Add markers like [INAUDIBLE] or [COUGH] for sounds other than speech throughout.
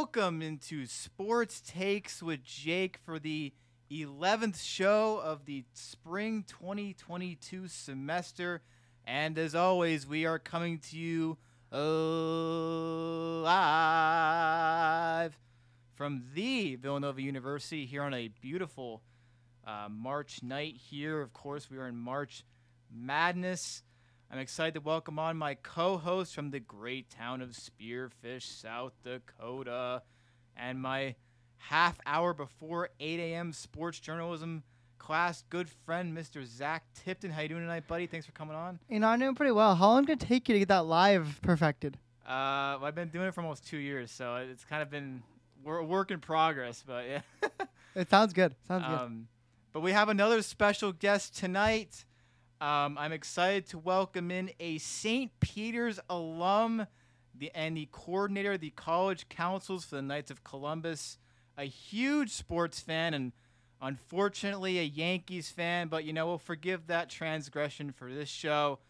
Welcome into Sports Takes with Jake for the 11th show of the spring 2022 semester. And as always, we are coming to you live from the Villanova University here on a beautiful uh, March night here. Of course, we are in March Madness. I'm excited to welcome on my co host from the great town of Spearfish, South Dakota, and my half hour before 8 a.m. sports journalism class, good friend, Mr. Zach Tipton. How you doing tonight, buddy? Thanks for coming on. You know, I'm doing pretty well. How long did it take you to get that live perfected? Uh, well, I've been doing it for almost two years, so it's kind of been we're a work in progress, but yeah. [LAUGHS] it sounds good. Sounds good. Um, but we have another special guest tonight. Um, I'm excited to welcome in a St. Peter's alum the, and the coordinator of the college councils for the Knights of Columbus, a huge sports fan and unfortunately a Yankees fan, but you know, we'll forgive that transgression for this show.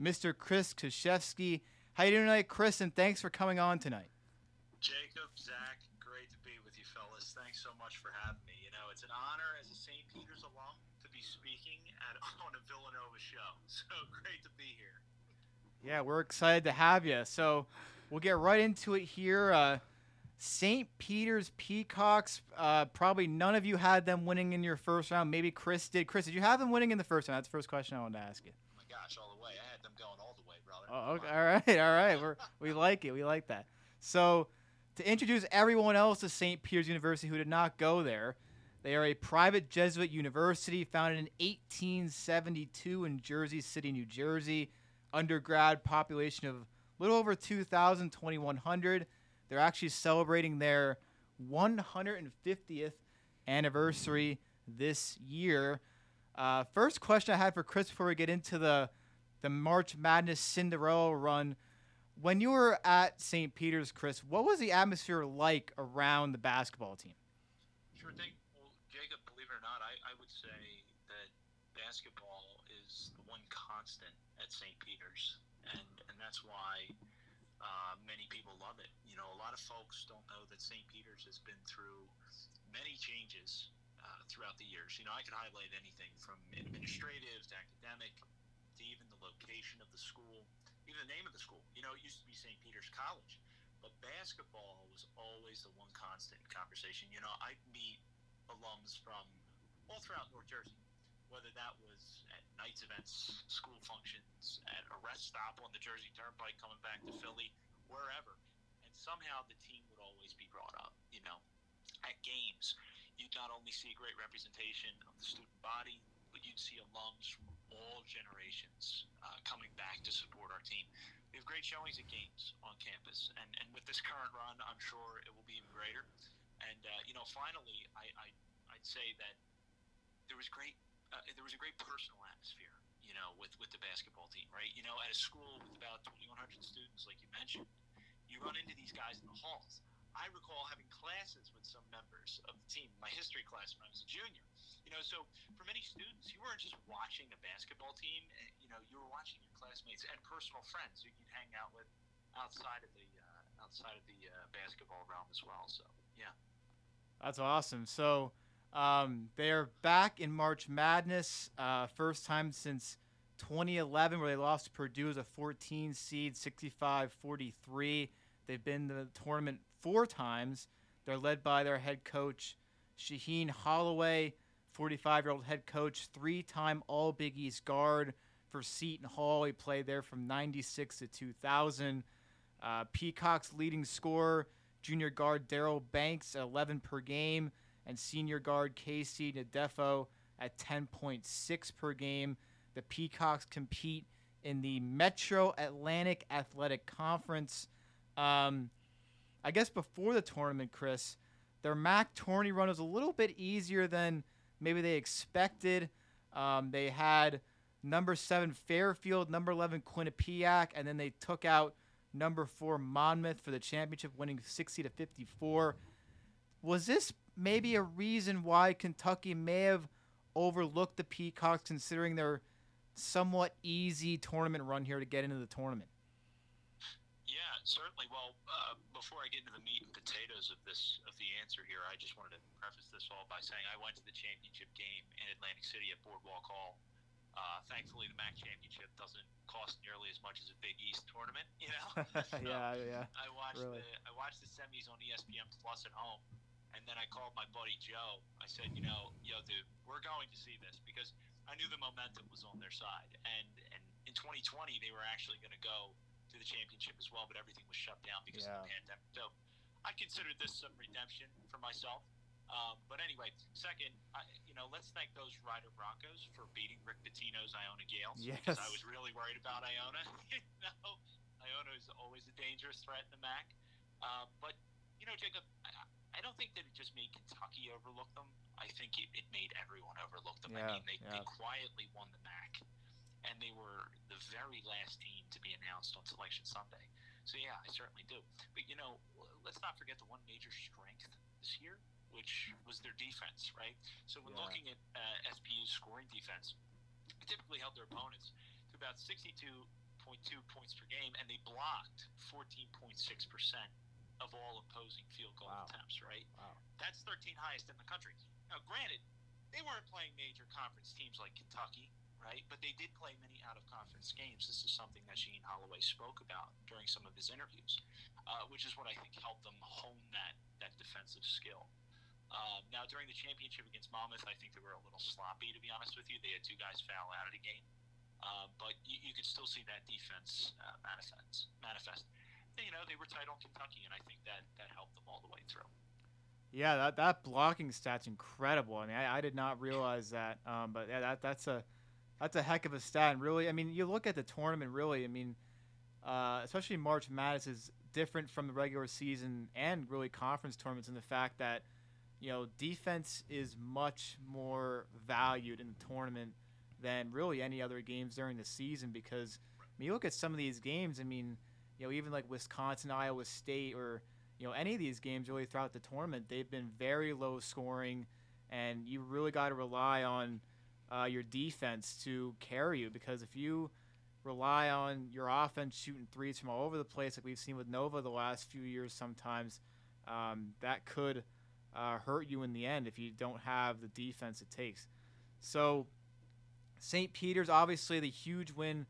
Mr. Chris Kashevsky. How you doing tonight, Chris? And thanks for coming on tonight. Jacob, Zach, great to be with you fellas. Thanks so much for having me. You know, it's an honor as a St. Peter's alum to be speaking at on a Villanova show. [LAUGHS] So great to be here. Yeah, we're excited to have you. So we'll get right into it here. Uh, St. Peter's Peacocks. Uh, probably none of you had them winning in your first round. Maybe Chris did. Chris, did you have them winning in the first round? That's the first question I wanted to ask you. Oh my gosh, all the way. I had them going all the way, brother. Oh, okay. All right, all right. We're, [LAUGHS] we like it. We like that. So, to introduce everyone else to St. Peter's University who did not go there, they are a private Jesuit university founded in 1872 in Jersey City, New Jersey. Undergrad population of a little over 2,000, 2,100. They're actually celebrating their 150th anniversary this year. Uh, first question I had for Chris before we get into the the March Madness Cinderella run. When you were at St. Peter's, Chris, what was the atmosphere like around the basketball team? Sure thing. Well, Jacob, believe it or not, I, would say that basketball is the one constant at St. Peter's, and and that's why uh, many people love it. You know, a lot of folks don't know that St. Peter's has been through many changes uh, throughout the years. You know, I could highlight anything from administrative to academic to even the location of the school, even the name of the school. You know, it used to be St. Peter's College, but basketball was always the one constant conversation. You know, I meet alums from all throughout North Jersey, whether that was at Knights events, school functions, at a rest stop on the Jersey Turnpike coming back to Philly, wherever. And somehow the team would always be brought up, you know. At games, you'd not only see great representation of the student body, but you'd see alums from all generations uh, coming back to support our team. We have great showings at games on campus, and, and with this current run, I'm sure it will be even greater. And uh, you know, finally, I, I I'd say that there was great uh, there was a great personal atmosphere, you know, with with the basketball team, right? You know, at a school with about 2,100 students, like you mentioned, you run into these guys in the halls. I recall having classes with some members of the team, my history class when I was a junior. You know, so for many students, you weren't just watching a basketball team. eh, You know, you were watching your classmates and personal friends who you'd hang out with outside of the uh, outside of the uh, basketball realm as well. So yeah. That's awesome. So um, they are back in March Madness, uh, first time since 2011, where they lost to Purdue as a 14 seed, 65-43. They've been to the tournament four times. They're led by their head coach Shaheen Holloway, 45-year-old head coach, three-time All Big East guard for Seton Hall. He played there from 96 to 2000. Uh, Peacock's leading scorer, junior guard Daryl Banks, at 11 per game, and senior guard KC Ndefo at 10.6 per game. The Peacocks compete in the Metro Atlantic Athletic Conference. Um, I guess before the tournament, Chris, their MAC tourney run was a little bit easier than maybe they expected. Um, they had number seven Fairfield, number 11 Quinnipiac, and then they took out number four Monmouth for the championship, winning 60 to 54. Was this maybe a reason why Kentucky may have overlooked the Peacocks, considering their somewhat easy tournament run here to get into the tournament? Yeah, certainly. Well, uh, before I get into the meat and potatoes of this of the answer here, I just wanted to preface this all by saying I went to the championship game in Atlantic City at Boardwalk Hall. Uh, thankfully, the MAC championship doesn't cost nearly as much as a Big East tournament. You know. [LAUGHS] [LAUGHS] So yeah, yeah. I watched really. the I watched the semis on ESPN Plus at home, and then I called my buddy Joe. I said, you know, yo, dude, we're going to see this because I knew the momentum was on their side, and and in 2020 they were actually going to go to the championship as well, but everything was shut down because of the pandemic. So I considered this some redemption for myself. Um, but anyway, second, I, you know, let's thank those Rider Broncos for beating Rick Pitino's Iona Gaels. Because I was really worried about Iona. [LAUGHS] you know, Iona is always a dangerous threat in the MAC. Uh, but you know, Jacob, I, I don't think that it just made Kentucky overlook them. I think it, it made everyone overlook them. Yeah, I mean, they, they quietly won the MAC, and they were the very last team to be announced on Selection Sunday. So yeah, I certainly do. But you know, let's not forget the one major strength this year, which was their defense, right? So when Yeah. looking at uh, SPU's scoring defense, they typically held their opponents to about 62.2 points per game, and they blocked 14.6 percent of all opposing field goal Wow. attempts. Right? Wow. That's 13 highest in the country. Now, granted, they weren't playing major conference teams like Kentucky, right? But they did play many out of conference games. This is something that Shane Holloway spoke about during some of his interviews, uh, which is what I think helped them hone that that defensive skill. Um, now, during the championship against Monmouth, I think they were a little sloppy, to be honest with you. They had two guys foul out of the game, uh, but you, you could still see that defense uh, manifest. Manifest. You know, they were tight on Kentucky, and I think that that helped them all the way through. Yeah, that, that blocking stat's incredible. I mean, I, I did not realize that. Um, but yeah, that that's a that's a heck of a stat. And really, I mean, you look at the tournament. Really, I mean, uh, especially March Madness is different from the regular season and really conference tournaments in the fact that you know defense is much more valued in the tournament than really any other games during the season. Because I mean, you look at some of these games. I mean, you know, even like Wisconsin, Iowa State, or you know any of these games really throughout the tournament they've been very low scoring and you really got to rely on uh, your defense to carry you because if you rely on your offense shooting threes from all over the place like we've seen with nova the last few years sometimes um, that could uh, hurt you in the end if you don't have the defense it takes. So st peter's obviously the huge win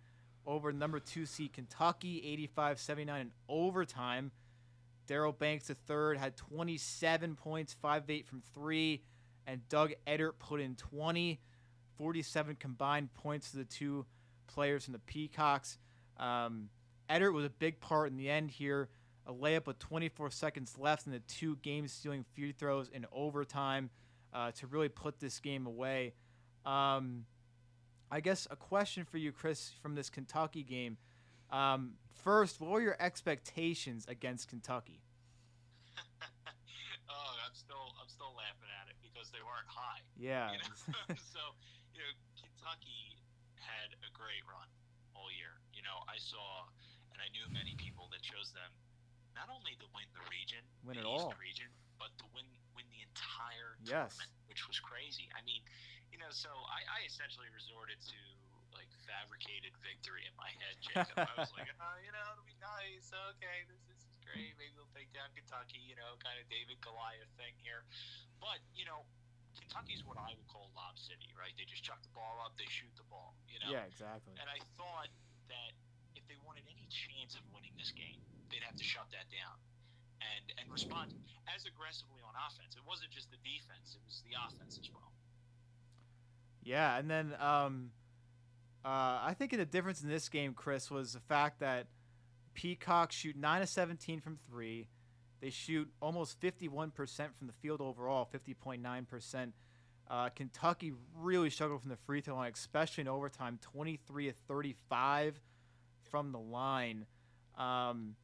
over number two seed kentucky 85-79 in overtime Daryl Banks the third had 27 points, 5 of 8 from 3, and Doug Edert put in 20, 47 combined points to the two players from the Peacocks. Um, Edert was a big part in the end here. A layup with 24 seconds left and the two game stealing free throws in overtime uh, to really put this game away. Um, I guess a question for you, Chris, from this Kentucky game. Um, first, what were your expectations against Kentucky? [LAUGHS] oh, I'm still I'm still laughing at it because they weren't high. Yeah. [LAUGHS] You know? [LAUGHS] so, you know, Kentucky had a great run all year. You know, I saw and I knew many people that chose them not only to win the region, Win the it East all. region, but to win win the entire Yes. tournament, which was crazy. I mean, you know, so I, I essentially resorted to like fabricated victory in my head, Jacob. I was like, [LAUGHS] oh, you know, it'll be nice. Okay, this, this is great. Maybe we'll take down Kentucky. You know, kind of David Goliath thing here. But you know, Kentucky's what I would call Lob City, right? They just chuck the ball up, they shoot the ball. You know. Yeah, exactly. And I thought that if they wanted any chance of winning this game, they'd have to shut that down and and respond as aggressively on offense. It wasn't just the defense; it was the offense as well. Yeah, and then um, uh, I think the difference in this game, Chris, was the fact that Peacock shoot nine of seventeen from three. They shoot almost fifty-one percent from the field overall, fifty point nine percent. Uh, Kentucky really struggled from the free throw line, especially in overtime, twenty-three of thirty-five from the line. Um,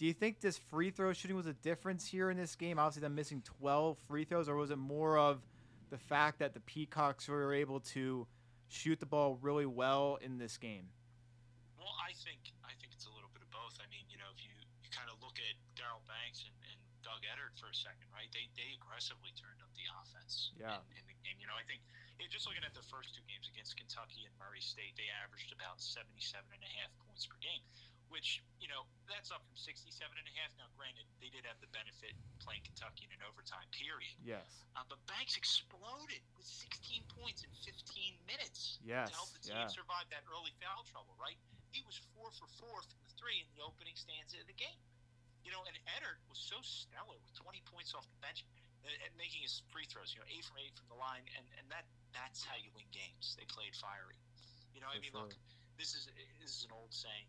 do you think this free throw shooting was a difference here in this game? Obviously, them missing twelve free throws, or was it more of the fact that the Peacocks were able to shoot the ball really well in this game. Well, I think I think it's a little bit of both. I mean, you know, if you, you kind of look at Daryl Banks and, and Doug Edert for a second, right? They they aggressively turned up the offense Yeah. in, in the game. You know, I think yeah, just looking at the first two games against Kentucky and Murray State, they averaged about 77 and a half points per game. Which you know that's up from 67 and a half. Now, granted, they did have the benefit playing Kentucky in an overtime period. Yes. Uh, but Banks exploded with 16 points in 15 minutes Yes. to help the team Yeah. survive that early foul trouble. Right? He was four for four from the three in the opening stanza of the game. You know, and Edert was so stellar with 20 points off the bench and, and making his free throws. You know, eight from eight from the line, and, and that that's how you win games. They played fiery. You know, I mean, sure. look, this is this is an old saying,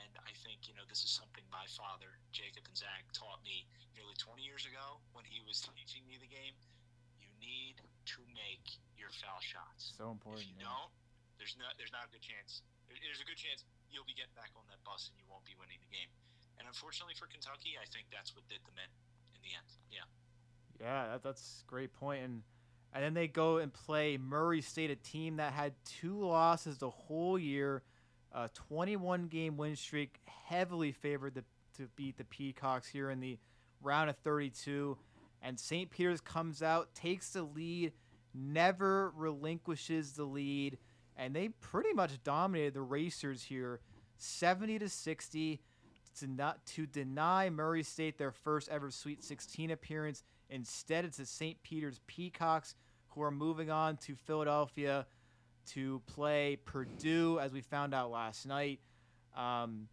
and I think you know this is something my father Jacob and Zach taught me nearly 20 years ago when he was teaching me the game. You need to make your foul shots. So important. If you yeah. don't, there's not there's not a good chance. There's a good chance you'll be getting back on that bus and you won't be winning the game. And unfortunately for Kentucky, I think that's what did them in in the end. Yeah. Yeah, that, that's a great point. And and then they go and play Murray State, a team that had two losses the whole year, a 21 game win streak, heavily favored to, to beat the Peacocks here in the round of 32. And St. Peter's comes out, takes the lead, never relinquishes the lead, and they pretty much dominated the Racers here, 70 to 60 to not to deny Murray State their first ever Sweet 16 appearance. Instead, it's the St. Peter's Peacocks who are moving on to Philadelphia to play Purdue, as we found out last night. Um,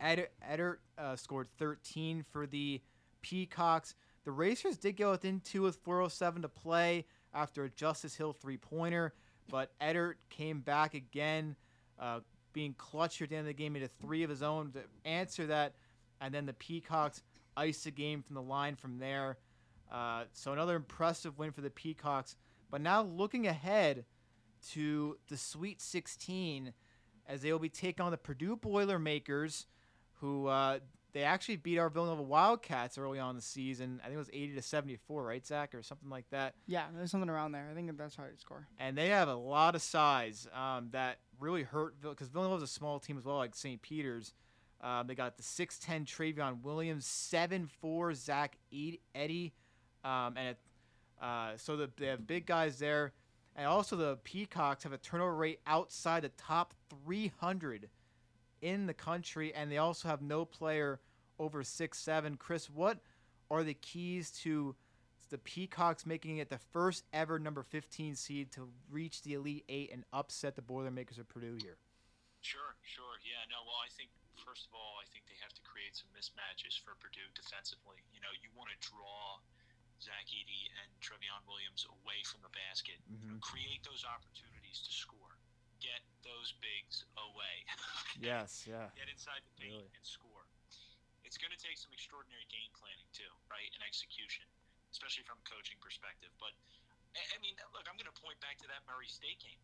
Ed- Edert uh, scored 13 for the Peacocks. The Racers did go within two with 407 to play after a Justice Hill three pointer, but Edert came back again, uh, being clutch at the end of the game into three of his own to answer that, and then the Peacocks iced the game from the line from there. Uh, so another impressive win for the Peacocks. But now looking ahead to the Sweet 16, as they will be taking on the Purdue Boilermakers, who uh, they actually beat our Villanova Wildcats early on in the season. I think it was 80 to 74, right, Zach, or something like that. Yeah, there's something around there. I think that's how it score. And they have a lot of size um, that really hurt because Villanova's a small team as well, like St. Peter's. Um, they got the 6'10 Trevion Williams, 7'4 Zach Ed- Edey, um, and it, uh, so the, they have big guys there. And also the Peacocks have a turnover rate outside the top 300 in the country, and they also have no player over six seven. Chris, what are the keys to the Peacocks making it the first ever number 15 seed to reach the Elite Eight and upset the Boilermakers of Purdue here? Sure, sure. Yeah, no, well, I think, first of all, I think they have to create some mismatches for Purdue defensively. You know, you want to draw Zach Edey and Trevion Williams away from the basket, Mhm. create those opportunities to score, get those bigs away. [LAUGHS] Yes, yeah. Get inside the paint Really. and score. It's going to take some extraordinary game planning, too, right, and execution, especially from a coaching perspective. But, I mean, look, I'm going to point back to that Murray State game.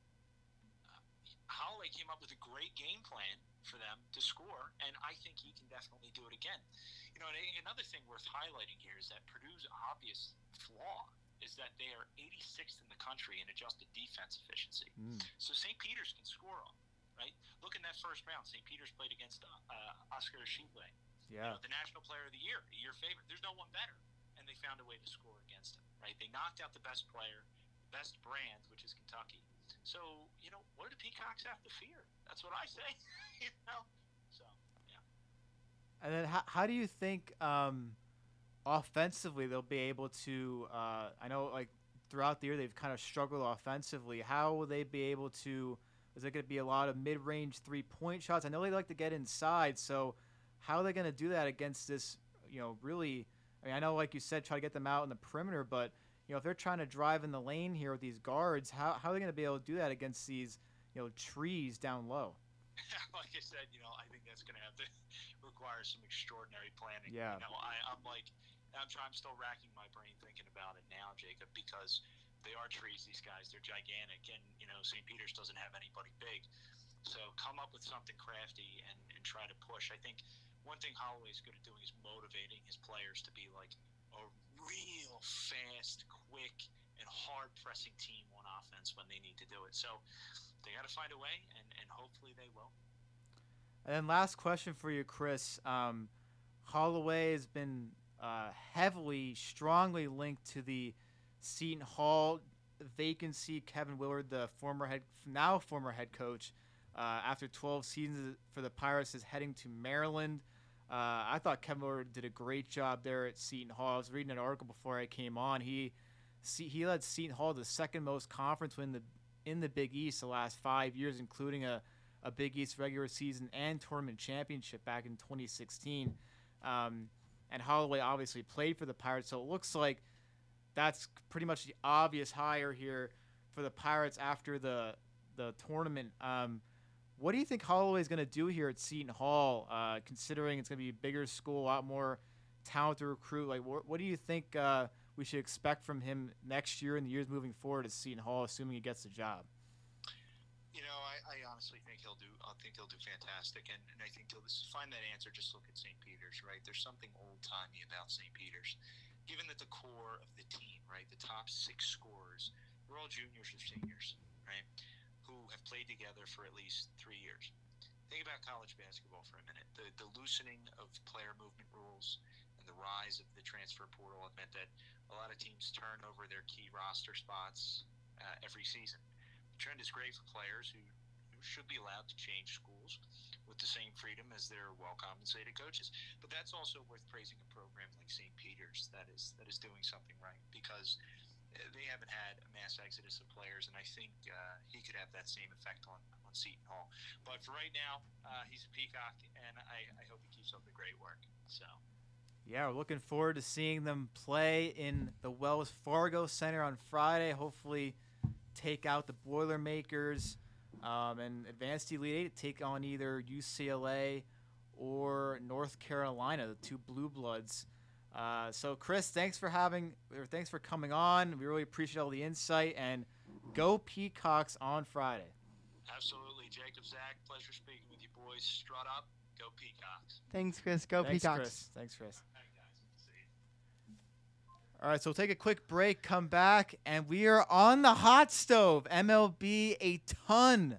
Holloway came up with a great game plan for them to score, and I think he can definitely do it again. You know, and another thing worth highlighting here is that Purdue's obvious flaw is that they are 86th in the country in adjusted defense efficiency. Mm. So St. Peter's can score on, right? Look in that first round. St. Peter's played against uh, Oscar you Yeah. know, the National Player of the Year, your favorite. There's no one better, and they found a way to score against him, right? They knocked out the best player, best brand, which is Kentucky. So you know, what do Peacocks have to fear? That's what I say. [LAUGHS] you know, so yeah. And then how, how do you think um, offensively they'll be able to? Uh, I know like throughout the year they've kind of struggled offensively. How will they be able to? Is there going to be a lot of mid-range three-point shots? I know they like to get inside, so how are they going to do that against this? You know, really. I mean, I know, like you said, try to get them out in the perimeter, but you know, if they're trying to drive in the lane here with these guards, how, how are they going to be able to do that against these, you know, trees down low? [LAUGHS] like I said, you know, I think that's going to have to [LAUGHS] require some extraordinary planning. Yeah. You know, I, I'm like, I'm trying, I'm still racking my brain thinking about it now, Jacob, because they are trees. These guys, they're gigantic, and you know, St. Peter's doesn't have anybody big. So come up with something crafty and, and try to push. I think one thing Holloway's good at doing is motivating his players to be like a real fast, quick, and hard pressing team on offense when they need to do it. So they got to find a way, and, and hopefully they will. And then last question for you, Chris. Um, Holloway has been uh, heavily, strongly linked to the Seton Hall vacancy. Kevin Willard, the former head, now former head coach, uh, after 12 seasons for the Pirates, is heading to Maryland. Uh, I thought Kevin Miller did a great job there at Seton Hall. I was reading an article before I came on. He he led Seton Hall the second most conference win the in the Big East the last five years, including a, a Big East regular season and tournament championship back in 2016. Um, and Holloway obviously played for the Pirates, so it looks like that's pretty much the obvious hire here for the Pirates after the the tournament. Um, what do you think Holloway is going to do here at Seton Hall, uh, considering it's going to be a bigger school, a lot more talent to recruit? Like, wh- what do you think uh, we should expect from him next year and the years moving forward at Seton Hall, assuming he gets the job? You know, I, I honestly think he'll do. I think he'll do fantastic, and, and I think to find that answer, just look at St. Peter's. Right, there's something old timey about St. Peter's. Given that the core of the team, right, the top six scorers, we're all juniors or seniors, right, who have played together for at least three years. Think about college basketball for a minute. The the loosening of player movement rules and the rise of the transfer portal have meant that a lot of teams turn over their key roster spots uh, every season. The trend is great for players who, who should be allowed to change schools with the same freedom as their well compensated coaches. But that's also worth praising a program like St. Peter's that is that is doing something right because they haven't had a mass exodus of players, and I think uh, he could have that same effect on, on Seton Hall. But for right now, uh, he's a peacock, and I, I hope he keeps up the great work. So. Yeah, we're looking forward to seeing them play in the Wells Fargo Center on Friday. Hopefully, take out the Boilermakers um, and advance to Elite Eight, take on either UCLA or North Carolina, the two blue bloods. Uh, so, Chris, thanks for having, or thanks for coming on. We really appreciate all the insight and go Peacocks on Friday. Absolutely, Jacob, Zach, pleasure speaking with you boys. Strut up, go Peacocks. Thanks, Chris. Go thanks, Peacocks. Chris. Thanks, Chris. All right, so we'll take a quick break, come back, and we are on the hot stove. MLB, a ton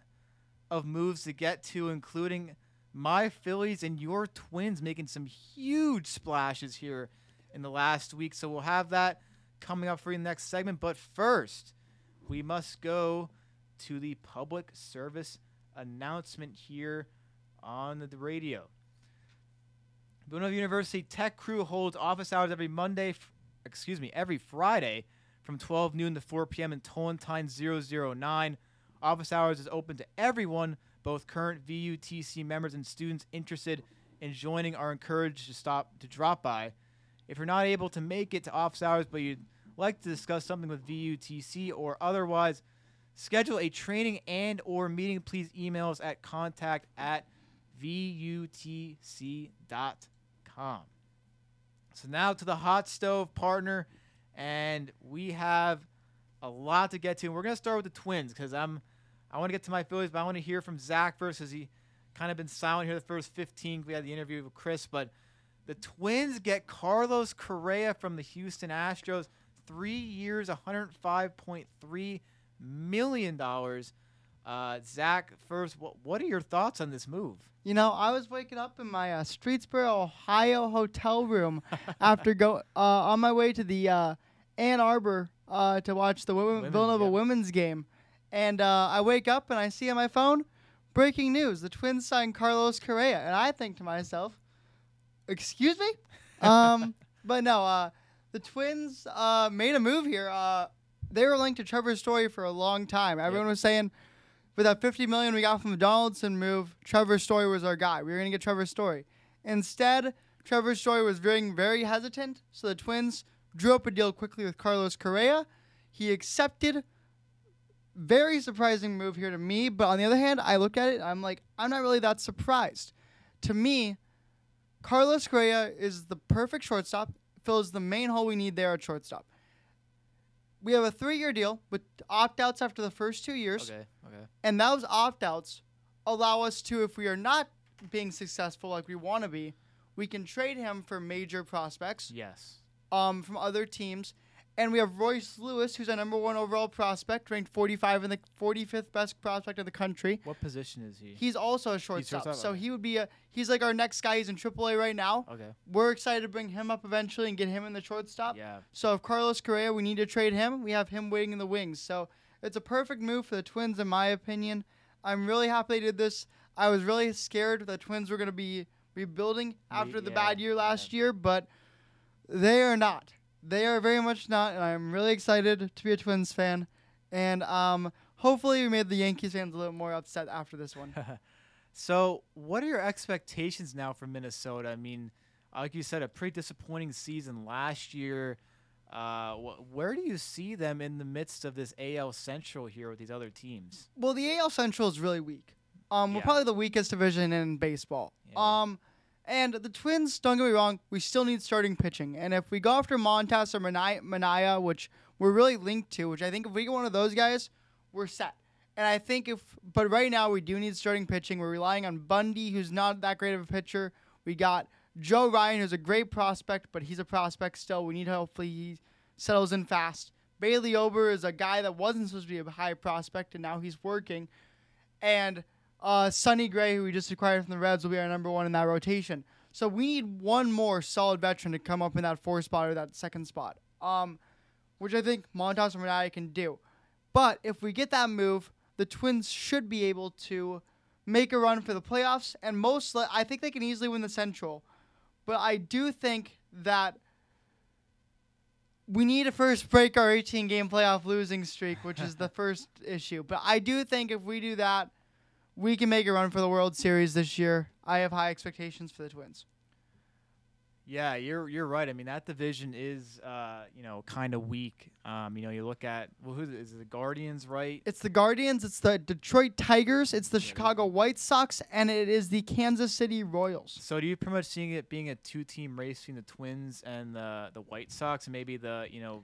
of moves to get to, including my Phillies and your Twins making some huge splashes here in the last week. So we'll have that coming up for you in the next segment. But first, we must go to the public service announcement here on the radio. Villanova University Tech Crew holds office hours every Monday, f- excuse me, every Friday from 12 noon to 4 p.m. in Tolentine 009. Office hours is open to everyone, both current VUTC members and students interested in joining are encouraged to stop to drop by. If you're not able to make it to office hours but you'd like to discuss something with VUTC or otherwise, schedule a training and or meeting, please email us at contact at VUTC.com. So now to the hot stove partner, and we have a lot to get to. We're gonna start with the Twins because I'm I want to get to my Phillies, but I want to hear from Zach first because he kind of been silent here the first 15. We had the interview with Chris, but the Twins get Carlos Correa from the Houston Astros, three years, 105.3 million dollars. Uh, Zach, first, what what are your thoughts on this move? You know, I was waking up in my uh, Streetsboro, Ohio hotel room [LAUGHS] after go uh, on my way to the uh, Ann Arbor uh, to watch the women, Women's, Villanova yeah. women's game, and uh, I wake up and I see on my phone, breaking news: the Twins signed Carlos Correa, and I think to myself, "Excuse me," [LAUGHS] um, but no, uh, the Twins uh, made a move here. Uh, they were linked to Trevor Story for a long time. Everyone was saying for that 50 million we got from the Donaldson move, Trevor Story was our guy. We were going to get Trevor Story. Instead, Trevor Story was very, very hesitant, so the Twins drew up a deal quickly with Carlos Correa. He accepted. Very surprising move here to me, but on the other hand, I look at it, I'm like, I'm not really that surprised. To me, Carlos Correa is the perfect shortstop, fills the main hole we need there at shortstop. We have a three year deal with opt outs after the first two years. Okay, okay. And those opt outs allow us to, if we are not being successful like we want to be, we can trade him for major prospects Yes. um, from other teams. And we have Royce Lewis, who's our number one overall prospect, ranked 45 in the 45th best prospect in the country. What position is he? He's also a shortstop, shortstop, so okay. he would be a. He's like our next guy. He's in AAA right now. okay. We're excited to bring him up eventually and get him in the shortstop. Yeah. So if Carlos Correa, we need to trade him. We have him waiting in the wings. So it's a perfect move for the Twins, in my opinion. I'm really happy they did this. I was really scared the Twins were going to be rebuilding after the yeah, bad year last year, but they are not. They are very much not, and I'm really excited to be a Twins fan. And um, hopefully, we made the Yankees fans a little more upset after this one. [LAUGHS] So, what are your expectations now for Minnesota? I mean, like you said, a pretty disappointing season last year. Uh, wh- where do you see them in the midst of this AL Central here with these other teams? Well, the AL Central is really weak. Um, we're probably the weakest division in baseball. Yeah. Um, and the Twins, don't get me wrong, we still need starting pitching. And if we go after Montas or Manaea, Manaea, which we're really linked to, which I think if we get one of those guys, we're set. And I think if, but right now we do need starting pitching. We're relying on Bundy, who's not that great of a pitcher. We got Joe Ryan, who's a great prospect, but he's a prospect still. We need hopefully he settles in fast. Bailey Ober is a guy that wasn't supposed to be a high prospect, and now he's working. And uh, Sonny Gray, who we just acquired from the Reds, will be our number one in that rotation. So we need one more solid veteran to come up in that fourth spot or that second spot, um, which I think Montas and Renati can do. But if we get that move, the Twins should be able to make a run for the playoffs, and most li- I think they can easily win the Central. But I do think that we need to first break our 18 game playoff losing streak, which is the [LAUGHS] first issue. But I do think if we do that, we can make a run for the World Series this year. I have high expectations for the Twins. Yeah, you're you're right. I mean, that division is uh, you know kind of weak. Um, you know, you look at well, who is it? Is it the Guardians, right? It's the Guardians, it's the Detroit Tigers, it's the Yeah, Chicago White Sox, and it is the Kansas City Royals. So do you pretty much seeing it being a two-team race between the Twins and the the White Sox, and maybe the you know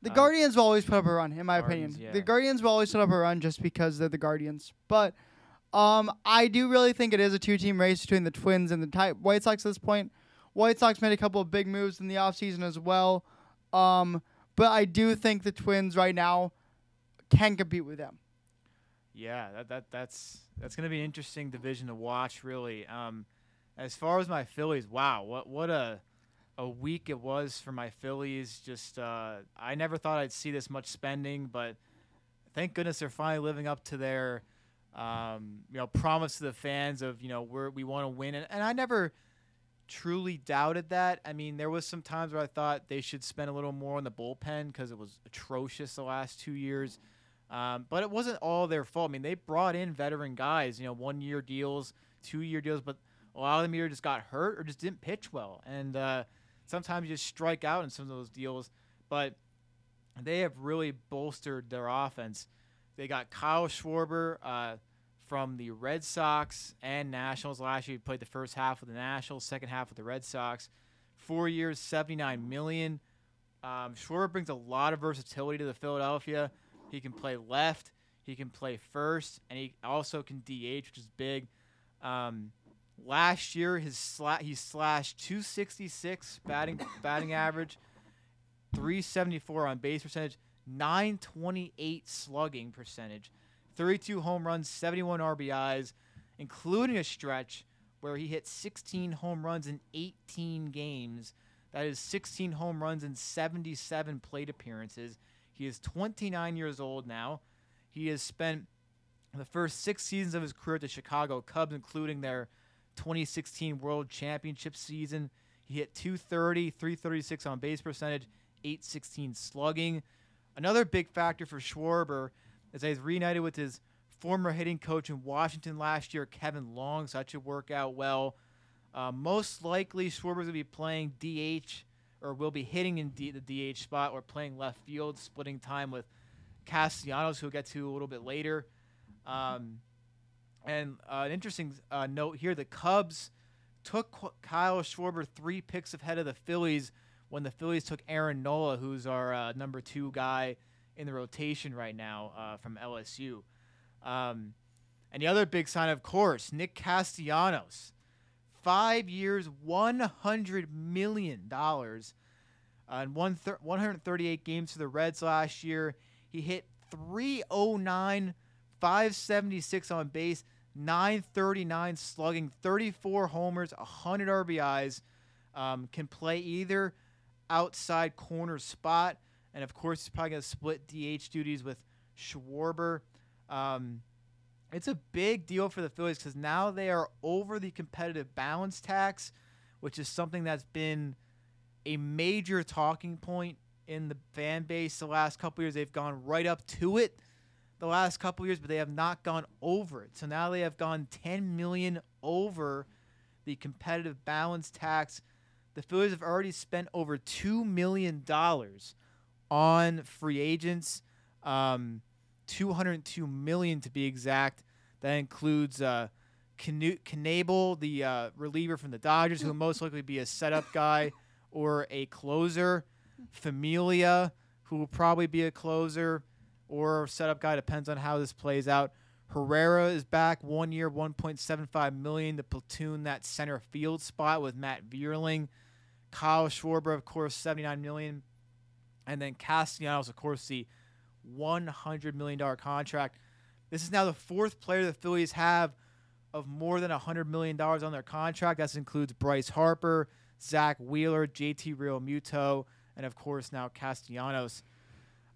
The Uh, Guardians will always put up a run, in my Guardians, opinion. yeah. The Guardians will always put up a run just because they're the Guardians. But um, I do really think it is a two-team race between the Twins and the White Sox at this point. White Sox made a couple of big moves in the offseason as well. Um, but I do think the Twins right now can compete with them. Yeah, that, that that's that's gonna be an interesting division to watch, really. Um, as far as my Phillies, wow, what what a a week it was for my Phillies. Just uh, I never thought I'd see this much spending, but thank goodness they're finally living up to their um, you know promise to the fans of you know we're, we want to win, and, and I never truly doubted that. I mean, there was some times where I thought they should spend a little more on the bullpen because it was atrocious the last two years. Um, but it wasn't all their fault. I mean, they brought in veteran guys, you know, one year deals, two year deals, but a lot of them either just got hurt or just didn't pitch well. And uh, sometimes you just strike out in some of those deals. But they have really bolstered their offense. They got Kyle Schwarber uh, from the Red Sox and Nationals last year. He played the first half with the Nationals, second half with the Red Sox. Four years, seventy-nine million. Um, Schwarber brings a lot of versatility to the Philadelphia. He can play left, he can play first, and he also can DH, which is big. Um, last year, his sla- he slashed 266 batting batting average, 374 on base percentage, 928 slugging percentage, 32 home runs, 71 RBIs, including a stretch where he hit 16 home runs in 18 games. That is 16 home runs in 77 plate appearances. He is 29 years old now. He has spent the first six seasons of his career at the Chicago Cubs, including their 2016 World Championship season. He hit 230, 336 on base percentage, 816 slugging. Another big factor for Schwarber is that he's reunited with his former hitting coach in Washington last year, Kevin Long, so that should work out well. Uh, most likely, Schwarber's going to be playing DH or will be hitting in D- the DH spot or playing left field, splitting time with Castellanos, who we'll get to a little bit later. Um, and uh, an interesting uh, note here the Cubs took Kyle Schwarber three picks ahead of the Phillies when the Phillies took Aaron Nola, who's our uh, number two guy in the rotation right now uh, from LSU. Um, and the other big sign, of course, Nick Castellanos. Five years, $100 million. Uh, and one thir- 138 games for the Reds last year. He hit 309, 576 on base, 939 slugging, 34 homers, 100 RBIs. Um, can play either outside corner spot, and of course he's probably gonna split DH duties with Schwarber. Um, It's a big deal for the Phillies because now they are over the competitive balance tax, which is something that's been a major talking point in the fan base the last couple years. They've gone right up to it the last couple years, but they have not gone over it. So now they have gone 10 million over the competitive balance tax. The Phillies have already spent over two million dollars on free agents, um, 202 million to be exact. That includes uh, the uh, reliever from the Dodgers, who will most likely be a setup guy or a closer. Familia, who will probably be a closer or setup guy, depends on how this plays out. Herrera is back one year, 1.75 million to platoon that center field spot with Matt Vierling. Kyle Schwarber, of course, 79 million, and then Castellanos, of course, the 100 million dollar contract. This is now the fourth player the Phillies have of more than 100 million dollars on their contract. That includes Bryce Harper, Zack Wheeler, JT Realmuto, and of course now Castellanos.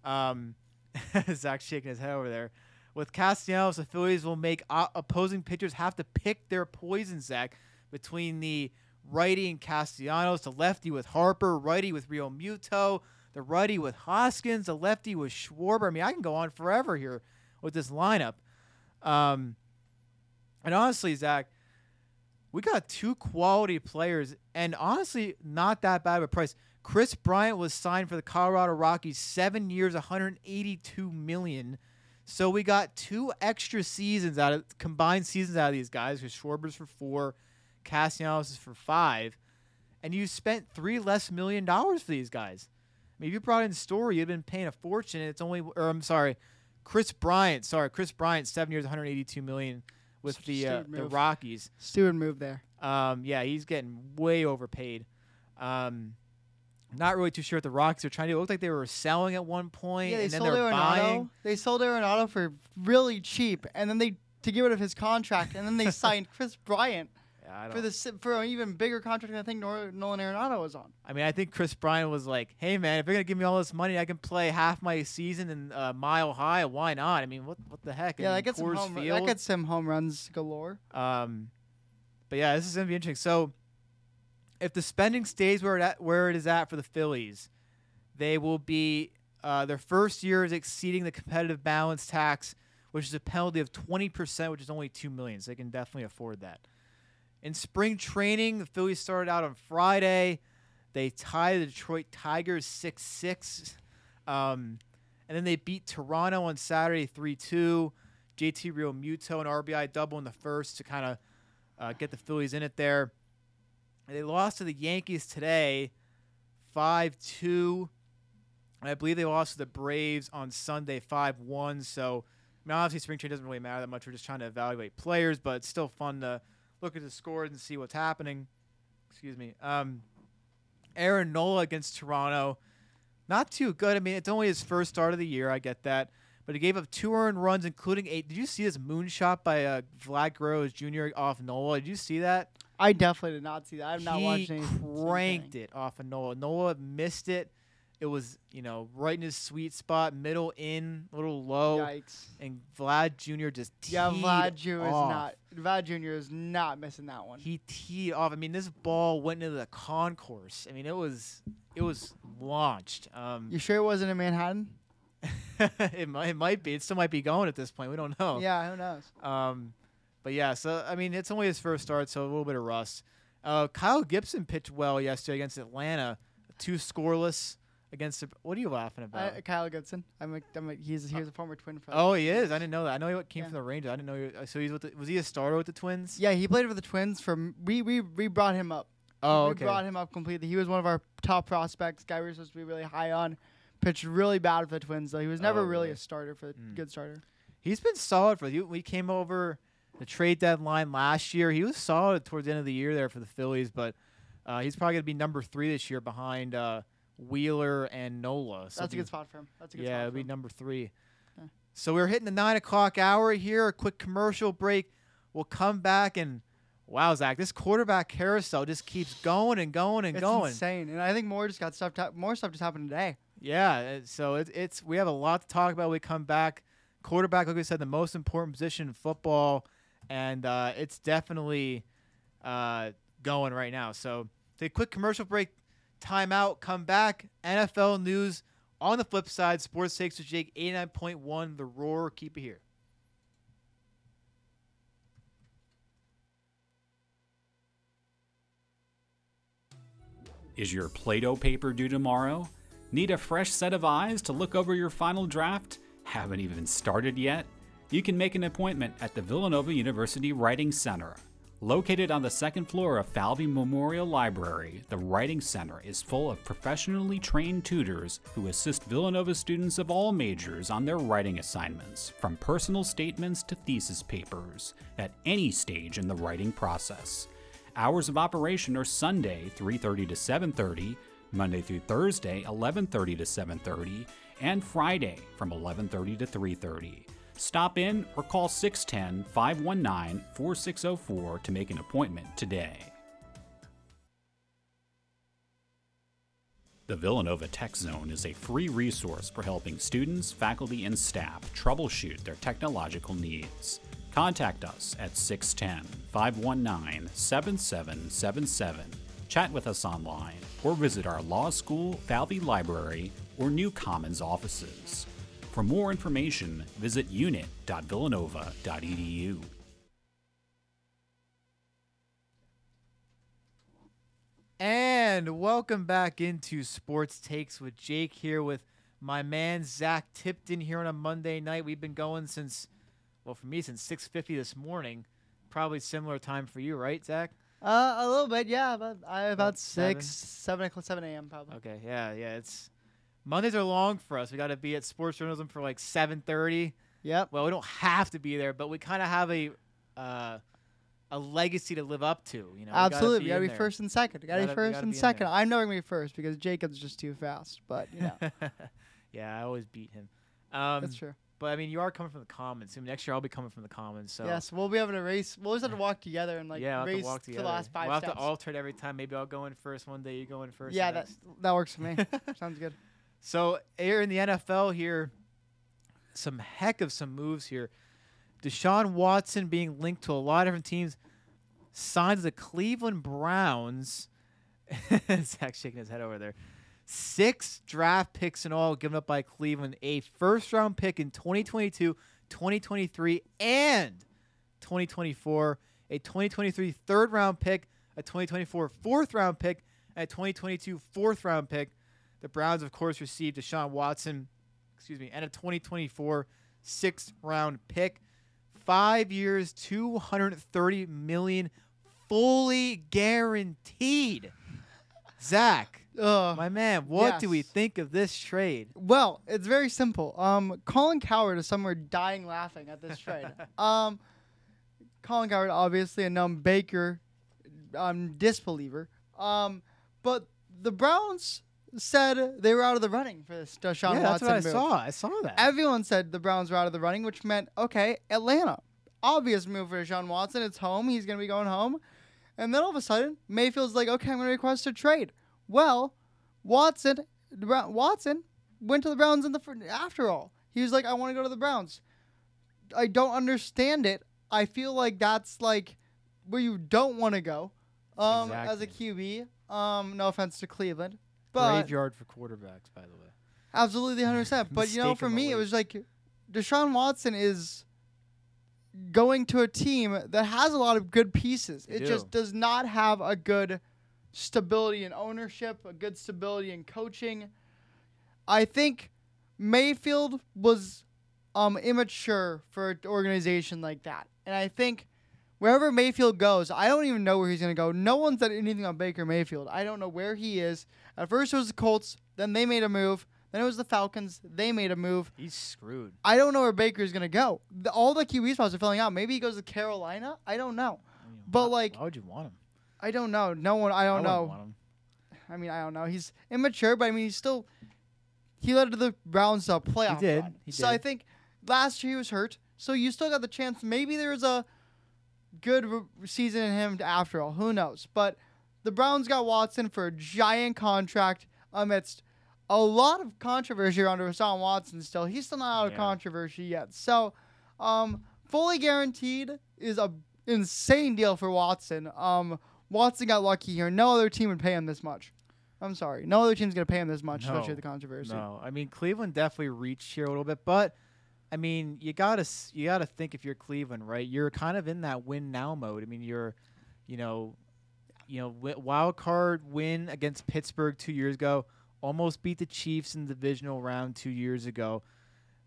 Um, [LAUGHS] Zach shaking his head over there. With Castellanos, the Phillies will make opposing pitchers have to pick their poison, Zach, between the righty and Castellanos, the lefty with Harper, righty with Realmuto, the righty with Hoskins, the lefty with Schwarber. I mean, I can go on forever here with this lineup. Um, and honestly, Zach, we got two quality players, and honestly, not that bad of a price. Kris Bryant was signed for the Colorado Rockies, seven years, 182 million. So we got two extra seasons out of combined seasons out of these guys. Because Schwarber's for four, Castellanos is for five, and you spent three less million dollars for these guys. I mean, if you brought in Story, you'd been paying a fortune. And it's only, or I'm sorry, Kris Bryant. Sorry, Kris Bryant, seven years, 182 million with Such the uh, the. Rockies. Stewart move there. Um, yeah, he's getting way overpaid. Um, not really too sure what the Rockies are trying to do. It looked like they were selling at one point, Yeah, they and then sold they're buying. Arenado. They sold Arenado for really cheap, and then they to get rid of his contract, and then they [LAUGHS] signed Kris Bryant I, for the for an even bigger contract than I think Nor- Nolan Arenado was on. I mean, I think Kris Bryant was like, "Hey, man, if you're gonna give me all this money, I can play half my season in uh, Mile High. Why not? I mean, what what the heck? Yeah, I that mean, gets him Coors home. That Field. gets him home runs galore. Um, but yeah, this is gonna be interesting. So, if the spending stays where it at, where it is at for the Phillies, they will be uh, their first year is exceeding the competitive balance tax, which is a penalty of twenty percent, which is only two million. So they can definitely afford that. In spring training, the Phillies started out on Friday. They tied the Detroit Tigers six six, um, and then they beat Toronto on Saturday three two. JT Realmuto and RBI double in the first to kind of uh, get the Phillies in it there. They lost to the Yankees today, five two. I believe they lost to the Braves on Sunday, five one. So, I mean, obviously, spring training doesn't really matter that much. We're just trying to evaluate players, but it's still fun to look at the scores and see what's happening. Excuse me. Um, Aaron Nola against Toronto, not too good. I mean, it's only his first start of the year. I get that but he gave up two earned runs, including eight. Did you see this moonshot by uh, Vlad Guerrero Jr. off Nola? Did you see that? I definitely did not see that. I've not watching. he cranked it off of Nola. Nola missed it. It was, you know, right in his sweet spot, middle in, a little low, Yikes. and Vlad Jr. just teed Yeah, Vlad Jr. is off. not. Vlad Jr. is not missing that one. He teed off. I mean, this ball went into the concourse. I mean, it was it was launched. Um, You sure it wasn't in Manhattan? [LAUGHS] it might it might be. It still might be going at this point. We don't know. Yeah, who knows? Um, but yeah, so I mean, it's only his first start, so a little bit of rust. Uh, Kyle Gibson pitched well yesterday against Atlanta, two scoreless against. What are you laughing about? I, Kyle Goodson. I'm a, I'm a, he's he's a former Twin. For oh, he is. I didn't know that. I know he came Yeah. from the Rangers. I didn't know. He, uh, so he's with. The, was he a starter with the Twins? Yeah, he played for the Twins. From we we we brought him up. Oh, we okay. brought him up completely. He was one of our top prospects. Guy we were supposed to be really high on. Pitched really bad for the Twins though. He was never Oh, really really? a starter for the Mm. good starter. He's been solid for you. We came over the trade deadline last year. He was solid towards the end of the year there for the Phillies, but uh, he's probably gonna be number three this year behind uh, Wheeler and Nola. So That's a good spot for him. That's a good yeah, spot Yeah, it'll for be number three. Okay. So we're hitting the nine o'clock hour here. A quick commercial break. We'll come back and wow, Zach, this quarterback carousel just keeps going and going and It's going. insane, and I think more just got stuff. Ta- more stuff just happened today. Yeah, so it's it's we have a lot to talk about. when We come back. quarterback, like I said, the most important position in football, and uh, it's definitely uh, going right now. So take a quick commercial break, timeout, come back. NFL news on the flip side. Sports takes with Jake, 89.1, The Roar. Keep it here. Is your Plato paper due tomorrow? Need a fresh set of eyes to look over your final draft? Haven't even started yet? You can make an appointment at the Villanova University Writing Center. Located on the second floor of Falvey Memorial Library, the Writing Center is full of professionally trained tutors who assist Villanova students of all majors on their writing assignments, from personal statements to thesis papers, at any stage in the writing process. Hours of operation are Sunday 3:30 to 7:30, Monday through Thursday 11:30 to 7:30, and Friday from 11:30 to 3:30. Stop in or call 610 519 4604 to make an appointment today. The Villanova Tech Zone is a free resource for helping students, faculty, and staff troubleshoot their technological needs. Contact us at 610 519 7777. Chat with us online or visit our law school, Falvey Library, or New Commons offices. For more information, visit unit.villanova.edu. And welcome back into Sports Takes with Jake here with my man Zach Tipton here on a Monday night. We've been going since, well, for me since 6:50 this morning. Probably similar time for you, right, Zach? Uh, a little bit, yeah. But I about About six, seven o'clock, seven a.m. probably. Okay, yeah, yeah. It's Mondays are long for us. We got to be at sports journalism for like 7:30. Yep. Well, we don't have to be there, but we kind of have a uh, a legacy to live up to. You know, We Absolutely. You gotta gotta be first and second. You gotta, Gotta- be first gotta and be second. I'm never gonna be first because Jacob's just too fast. But you know, [LAUGHS] yeah, I always beat him. Um, that's true. But I mean, you are coming from the commons. So next year I'll be coming from the commons. So yes, we'll be having a race. We'll just have to walk together and like yeah, I'll race to to the last 5 we'll have steps. to alternate every time. Maybe I'll go in first one day. You go in first. yeah, that that works for me. [LAUGHS] Sounds good. So here in the NFL here, some heck of some moves here. Deshaun Watson being linked to a lot of different teams. Signs the Cleveland Browns. [LAUGHS] Zach shaking his head over there. Six draft picks in all given up by Cleveland. A first round pick in 2022, 2023, and 2024. A 2023 third round pick, a 2024 fourth round pick, and a 2022 fourth round pick. The Browns, of course, received Deshaun Watson, excuse me, and a 2024 sixth round pick. Five years, 230 million, fully guaranteed. Zach, Ugh. my man, what do we think of this trade? Well, it's very simple. Um, Colin Cowherd is somewhere dying laughing at this trade. [LAUGHS] um, Colin Cowherd, obviously a known Baker um, disbeliever. Um, but the Browns said they were out of the running for this Deshaun yeah, that's Watson what I move. saw. I saw that. Everyone said the Browns were out of the running, which meant okay, Atlanta, obvious move for Deshaun Watson. It's home. He's gonna be going home. And then all of a sudden, Mayfield's like, okay, I'm gonna request a trade. Well, Watson, Watson went to the Browns in the after all. He was like, I want to go to the Browns. I don't understand it. I feel like that's like where you don't want to go. Um, as a QB. Um, no offense to Cleveland, but Graveyard for quarterbacks, by the way. Absolutely, hundred percent. [LAUGHS] But you know, for me, it was like Deshaun Watson is going to a team that has a lot of good pieces. They it just does not have a good stability in ownership, a good stability in coaching. I think Mayfield was um, immature for an organization like that, and I think wherever Mayfield goes, I don't even know where he's going to go. No one said anything on Baker Mayfield. I don't know where he is. At first, it was the Colts. Then they made a move. Then it was the Falcons. They made a move. He's screwed. I don't know where Baker's going to go. The, all the QB spots are filling out. Maybe he goes to Carolina. I don't know. I mean, But, why- like, why would you want him? I don't know. No one. I don't I know. I mean, I don't know. He's immature, but I mean, he's still. He led to the Browns to a playoff He did. run. He so I think last year he was hurt. So you still got the chance. Maybe there's a good re- season in him after all. Who knows? But the Browns got Watson for a giant contract amidst a lot of controversy around Rashawn Watson still. He's still not out of Yeah. controversy yet. So, um, fully guaranteed is a insane deal for Watson. Um, Watson got lucky here. No other team would pay him this much. I'm sorry. No other team's gonna pay him this much, No. especially with the controversy. No, I mean Cleveland definitely reached here a little bit, but I mean you gotta you gotta think if you're Cleveland, right? You're kind of in that win now mode. I mean you're, you know, you know wild card win against Pittsburgh two years ago, almost beat the Chiefs in the divisional round two years ago.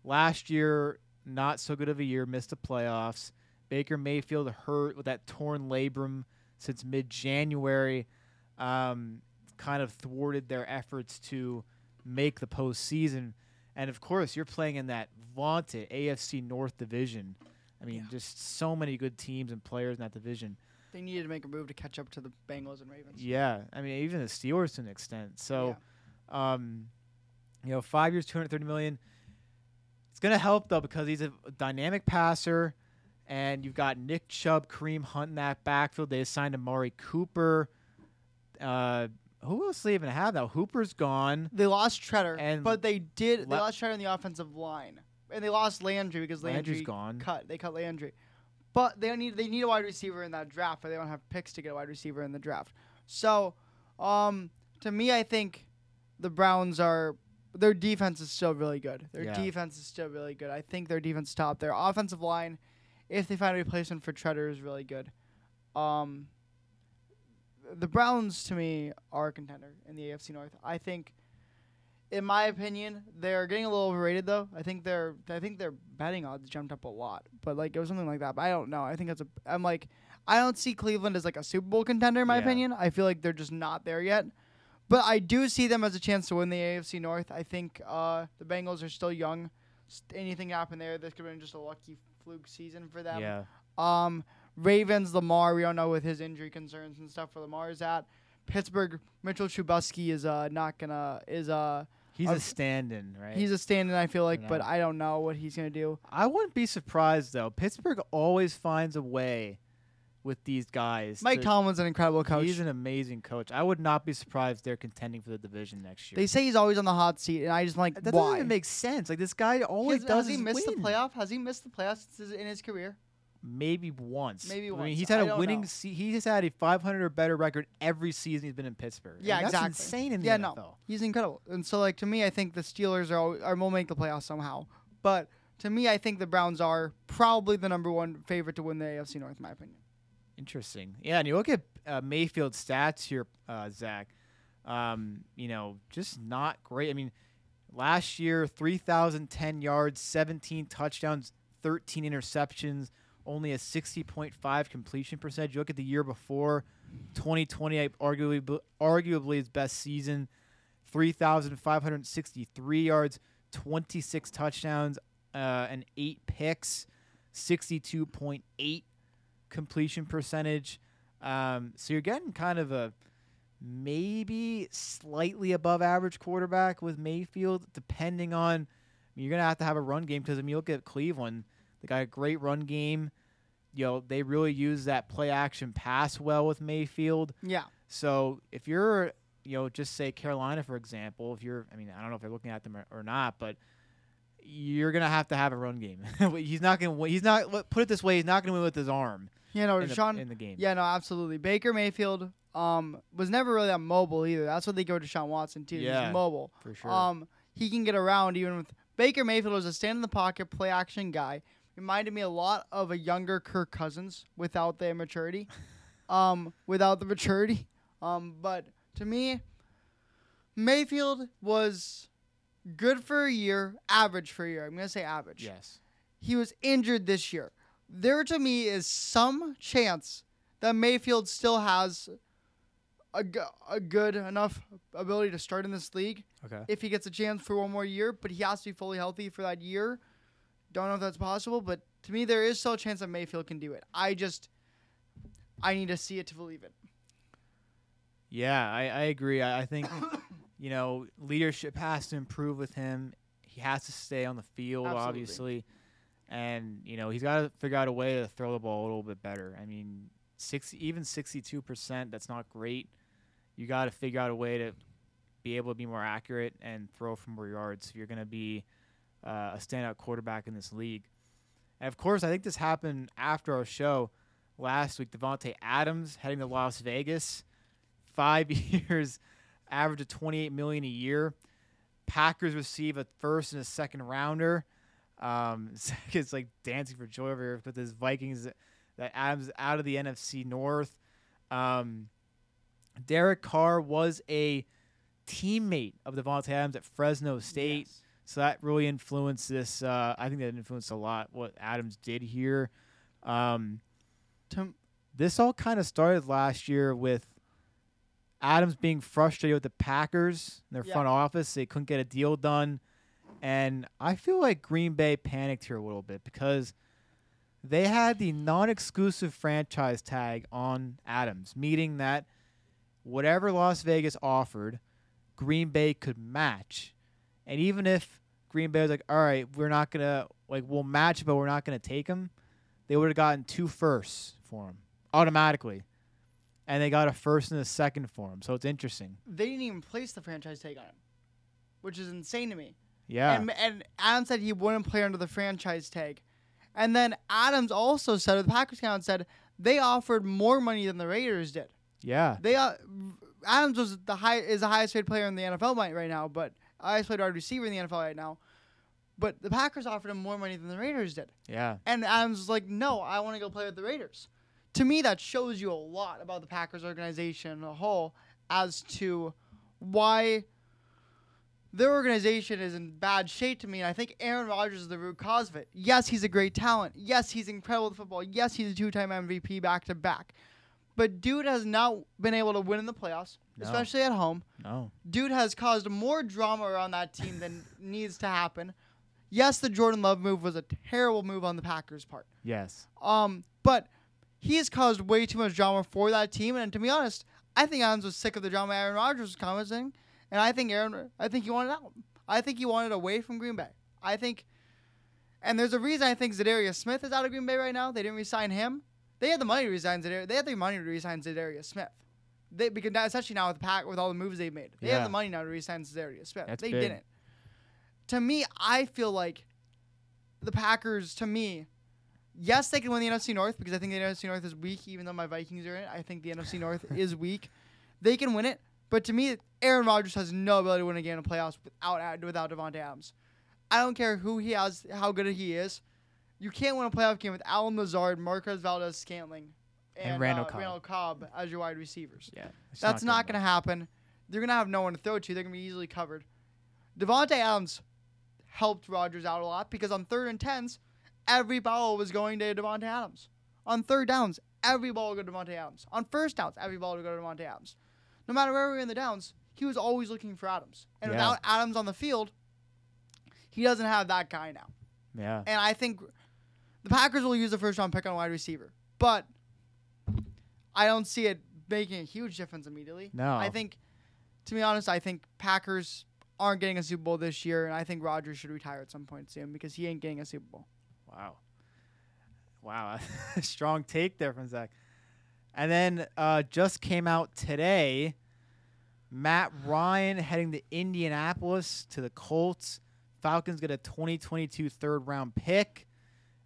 Last year, not so good of a year, missed the playoffs. Baker Mayfield hurt with that torn labrum since mid January. Um, kind of thwarted their efforts to make the postseason. And of course, you're playing in that vaunted AFC North division. I mean, Yeah. just so many good teams and players in that division. They needed to make a move to catch up to the Bengals and Ravens. Yeah, I mean, even the Steelers to an extent. So, um, you know, five years, two hundred thirty million. It's gonna help though because he's a dynamic passer, and you've got Nick Chubb, Kareem Hunt in that backfield. They assigned Amari Cooper. Uh, who else they even have now? Hooper's gone. They lost Tretter, And but they did. They lost Tretter in the offensive line, and they lost Landry because Landry Landry's gone. cut. They cut Landry, but they need. They need a wide receiver in that draft, but they don't have picks to get a wide receiver in the draft. So, um, to me, I think the Browns are. Their defense is still really good. Their Yeah. defense is still really good. I think their defense is top. Their offensive line, if they find a replacement for Tretter, is really good. Um, the Browns to me are a contender in the AFC North. I think, in my opinion, they're getting a little overrated though. I think their I think their betting odds jumped up a lot, but like it was something like that. But I don't know. I think that's a. I'm like, I don't see Cleveland as like a Super Bowl contender in my Yeah. opinion. I feel like they're just not there yet. But I do see them as a chance to win the AFC North. I think uh, the Bengals are still young. Anything happen there. This could have been just a lucky fluke season for them. Yeah, Um, Ravens, Lamar, we don't know with his injury concerns and stuff where Lamar is at. Pittsburgh, Mitchell Trubisky is uh not gonna is uh he's a stand-in, right? he's a stand-in I feel like, You but. I don't know what he's gonna do. I wouldn't be surprised though. Pittsburgh always finds a way with these guys. Mike to- Tomlin's an incredible coach. He's an amazing coach. I would not be surprised they're contending for the division next year. they say he's always on the hot seat, and I just like that why. doesn't even make sense. Like this guy always Has- does has he is missed win. the playoff? Has he missed the playoffs in his career? Maybe once. Maybe once. I mean, he's had I a winning. Se- he has had a 500 or better record every season he's been in Pittsburgh. I mean, Yeah, that's exactly. insane in the yeah, NFL. no, he's incredible. And so, like to me, I think the Steelers are al- are will make the playoffs somehow. But to me, I think the Browns are probably the number one favorite to win the AFC North, in my opinion. Interesting. Yeah, and you look at uh, Mayfield's stats here, uh, Zach. Um, you know, just not great. I mean, last year, 3,010 yards, 17 touchdowns, 13 interceptions, only a 60.5 completion percentage. You look at the year before, 2020, arguably, arguably his best season, 3,563 yards, 26 touchdowns, uh, and eight picks, 62.8 completion percentage. Um, so you're getting kind of a maybe slightly above average quarterback with Mayfield, depending on. I mean, you're gonna have to have a run game because I mean, you look at Cleveland, they got a great run game. You know, they really use that play action pass well with Mayfield. Yeah, So if you're, you know, just say Carolina for example, if you're, I mean, I don't know if they're looking at them or, or not, but you're gonna have to have a run game. [LAUGHS] he's not gonna. He's not. Put it this way, he's not gonna win with his arm you know, in the, in the game. yeah, no, absolutely. Baker Mayfield um was never really that mobile either. That's what they go to Deshaun Watson too. Yeah, He's mobile. for sure. Um, he can get around even with Baker Mayfield was a stand in the pocket, play action guy. Reminded me a lot of a younger Kirk Cousins without the immaturity, [LAUGHS] um, without the maturity. Um, but to me, Mayfield was good for a year, average for a year. I'm gonna say average. yes. He was injured this year. There to me is some chance that Mayfield still has a, g- a good enough ability to start in this league Okay. if he gets a chance for one more year, but he has to be fully healthy for that year. Don't know if that's possible, but to me, there is still a chance that Mayfield can do it. I just, I need to see it to believe it. Yeah, I, I agree. I, I think, [COUGHS] you know, leadership has to improve with him. He has to stay on the field, Absolutely. obviously. And, you know, he's got to figure out a way to throw the ball a little bit better. I mean, 60, even 62%, that's not great. You got to figure out a way to be able to be more accurate and throw from more yards if you're going to be uh, a standout quarterback in this league. And of course, I think this happened after our show last week. Davante Adams heading to Las Vegas, five [LAUGHS] years, average of 28 million a year. Packers receive a first and a second rounder. Um, [LAUGHS] is like dancing for joy over here with his Vikings that Adams out of the NFC North. Um, Derek Carr was a teammate of Davante Adams at Fresno State. Yes. So that really influenced this. Uh, I think that influenced a lot what Adams did here. Um, this all kind of started last year with Adams being frustrated with the Packers and their Yeah. front office. They couldn't get a deal done. And I feel like Green Bay panicked here a little bit because they had the non exclusive franchise tag on Adams, meaning that whatever Las Vegas offered, Green Bay could match. And even if Green Bay was like, all right, we're not going to, like, we'll match, but we're not going to take him, they would have gotten two firsts for him automatically. And they got a first and a second for him. So it's interesting. they didn't even place the franchise tag on him, which is insane to me. Yeah. And, and Adams said he wouldn't play under the franchise tag. And then Adams also said, the Packers came out said they offered more money than the Raiders did. yeah. They uh, Adams was the high is the highest paid player in the NFL right now, but highest paid wide receiver in the NFL right now. But the Packers offered him more money than the Raiders did. Yeah. And Adams was like, no, I want to go play with the Raiders. To me, that shows you a lot about the Packers organization as a whole as to why their organization is in bad shape to me. And I think Aaron Rodgers is the root cause of it. Yes, he's a great talent. Yes, he's incredible at football. Yes, he's a two time MVP back to back. But dude has not been able to win in the playoffs, No. especially at home No. dude has caused more drama around that team than [LAUGHS] needs to happen. Yes, the Jordan Love move was a terrible move on the Packers' part. Yes. Um, but he has caused way too much drama for that team. And to be honest, I think Adams was sick of the drama Aaron Rodgers was commenting, and I think Aaron, I think he wanted out. I think he wanted away from Green Bay. I think, and there's a reason I think Za'Darius Smith is out of Green Bay right now. They didn't resign him. They had the money to resign Za'Darius. They had the money to resign Za'Darius Smith. They because now, especially now with the pack with all the moves they've made, they Yeah. have the money now to resign Za'Darius Smith. That's they big. didn't. To me, I feel like the Packers. To me, yes, they can win the NFC North because I think the NFC North is weak. Even though my Vikings are in it, I think the NFC North [LAUGHS] is weak. They can win it, but to me, Aaron Rodgers has no ability to win a game in the playoffs without without Davante Adams. I don't care who he has, how good he is. You can't win a playoff game with Allen Lazard, Marquez Valdes-Scantling, And and, Randall uh, Cobb. Randall Cobb as your wide receivers. Yeah. That's not, good going to happen. They're going to have no one to throw to. They're going to be easily covered. Davante Adams helped Rodgers out a lot because on third and tens, every ball was going to Davante Adams. On third downs, every ball would go to Davante Adams. On first downs, every ball would go to Davante Adams. No matter where we were in the downs, he was always looking for Adams. And Yeah. without Adams on the field, he doesn't have that guy now. Yeah. And I think the Packers will use the first round pick on a wide receiver. But I don't see it making a huge difference immediately. No. I think, to be honest, I think Packers aren't getting a Super Bowl this year, and I think Rodgers should retire at some point soon because he ain't getting a Super Bowl. Wow. Wow. [LAUGHS] Strong take there from Zach. And then uh, just came out today Matt Ryan heading to Indianapolis to the Colts. Falcons get a 2022 third round pick.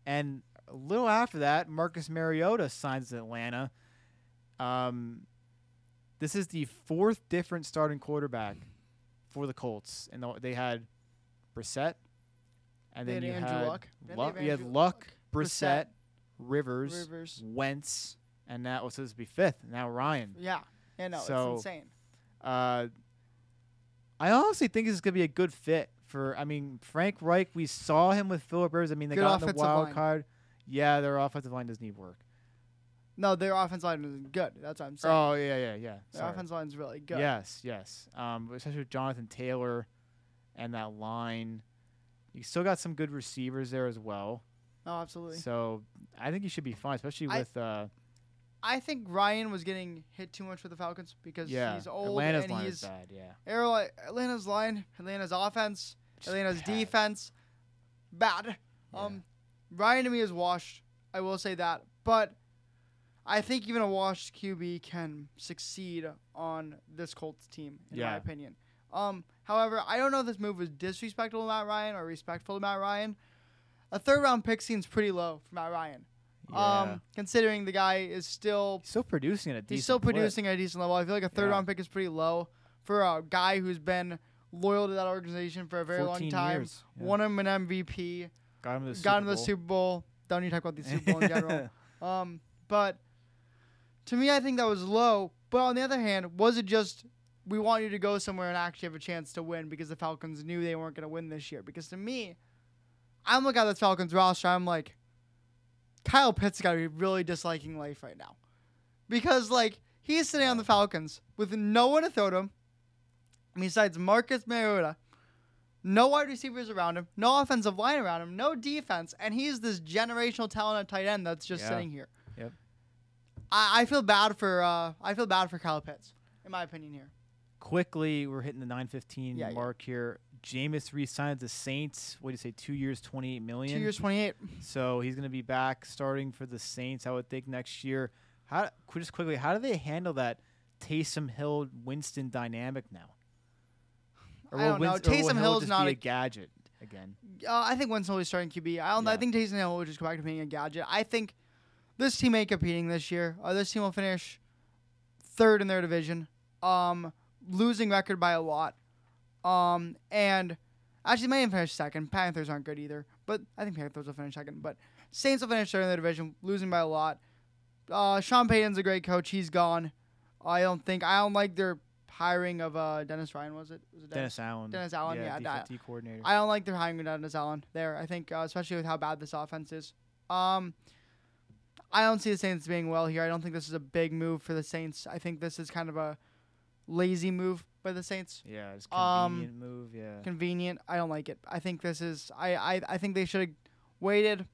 And a little after that, Marcus Mariota signs in Atlanta. Um, this is the fourth different starting quarterback for the Colts. And they had Brissett. And They then you Andrew had Luck. Luck. You had Luck? Brissett, Brissett, Rivers, Rivers. Wentz, and now what's supposed to be fifth. Now Ryan. Yeah. Yeah, no, So- it's insane. Uh, I honestly think this is gonna be a good fit for. I mean, Frank Reich. We saw him with Philip Rivers. I mean, they Good got in the wild line. card. Yeah, their offensive line does need work. No, their offensive line isn't good. That's what I'm saying. Oh yeah, yeah, yeah. their Sorry. offensive line's really good. Yes, yes. Um, especially with Jonathan Taylor and that line. You still got some good receivers there as well. Oh, absolutely. So I think you should be fine, especially I- with uh, I think Ryan was getting hit too much with the Falcons because yeah. he's old Atlanta's and line he's is bad. Yeah. Aero- Atlanta's line, Atlanta's offense, Just Atlanta's bad. defense, bad. Yeah. Um, Ryan to me is washed. I will say that, but I think even a washed QB can succeed on this Colts team, in Yeah. my opinion. Um, however, I don't know if this move was disrespectful to Matt Ryan or respectful to Matt Ryan. A third round pick seems pretty low for Matt Ryan. Yeah. Um, considering the guy is still still producing at a decent he's still clip. producing at a decent level. I feel like a third Yeah. round pick is pretty low for a guy who's been loyal to that organization for a very long time. years, yeah. Won him an MVP. Got him to the got Super him to the Bowl. Super Bowl. Don't need to talk about the Super Bowl in [LAUGHS] general. Um, but to me, I think that was low. But on the other hand, was it just we want you to go somewhere and actually have a chance to win because the Falcons knew they weren't going to win this year? Because to me, I'm looking at this Falcons roster. I'm like, Kyle Pitts got to be really disliking life right now, because like he's sitting on the Falcons with no one to throw to him besides Marcus Mariota. No wide receivers around him, no offensive line around him, no defense, and he's this generational talent at tight end that's just Yeah. sitting here. Yep. I, I feel bad for uh, I feel bad for Kyle Pitts, in my opinion here. Quickly, we're hitting the 915 Yeah, yeah. mark here. Jameis re-signed the Saints. What do you say? Two years, 28 million. Two years, twenty eight. So he's going to be back starting for the Saints, I would think, next year. How just quickly, how do they handle that Taysom Hill Winston dynamic now? I don't know. Or Taysom Hill is not a- a gadget again. Uh, I think Winston will be starting QB. I don't. I think Taysom Hill will just go back to being a gadget. I think this team ain't competing this year. Uh, this team will finish third in their division. Um, losing record by a lot. Um, and actually, even finish second. Panthers aren't good either, but I think Panthers will finish second. But Saints will finish third in the division, losing by a lot. Uh, Sean Payton's a great coach. He's gone. I don't think. I don't like their hiring of uh Dennis Ryan. Was it? Was it Dennis Allen. Dennis Allen, yeah, that- D coordinator. I don't like their hiring of Dennis Allen there. I think, uh, especially with how bad this offense is. Um, I don't see the Saints being well here. I don't think this is a big move for the Saints. I think this is kind of a lazy move by the Saints. yeah, it's um, convenient move. Yeah. Convenient. I don't like it. I think this is. I I, I think they should have waited.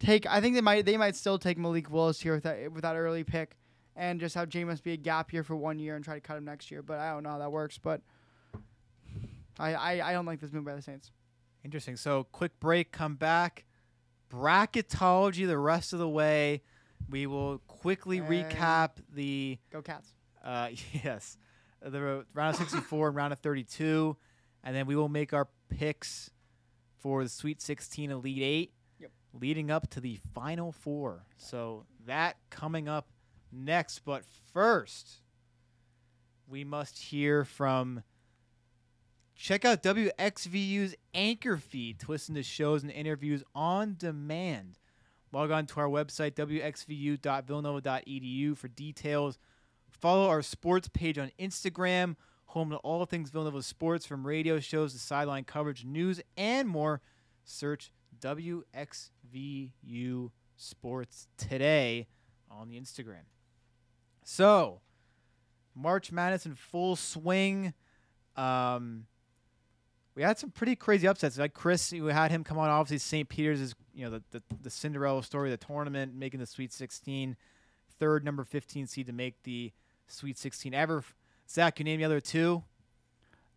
Take. I think they might. They might still take Malik Willis here with that with that early pick, and just have Jameis be a gap year for one year and try to cut him next year. But I don't know how that works. But I I, I don't like this move by the Saints. Interesting. So quick break, come back. Bracketology the rest of the way. We will quickly And- recap the Go Cats. uh, [LAUGHS] yes, the round of 64 and round of 32, and then we will make our picks for the Sweet 16 Elite Eight, Yep. leading up to the Final Four. So that coming up next. But first, we must hear from. Check out WXVU's anchor feed to listen to shows and interviews on demand. Log on to our website, wxvu.villanova.edu, for details. Follow our sports page on Instagram, home to all things Villanova sports, from radio shows to sideline coverage, news, and more. Search WXVU Sports today on the Instagram. So, March Madness in full swing. Um, we had some pretty crazy upsets. Like Chris, we had him come on. Obviously, St. Peter's is you know the, the the Cinderella story the tournament, making the Sweet 16, third number 15 seed to make the Sweet 16 ever. Zach, can you name the other two.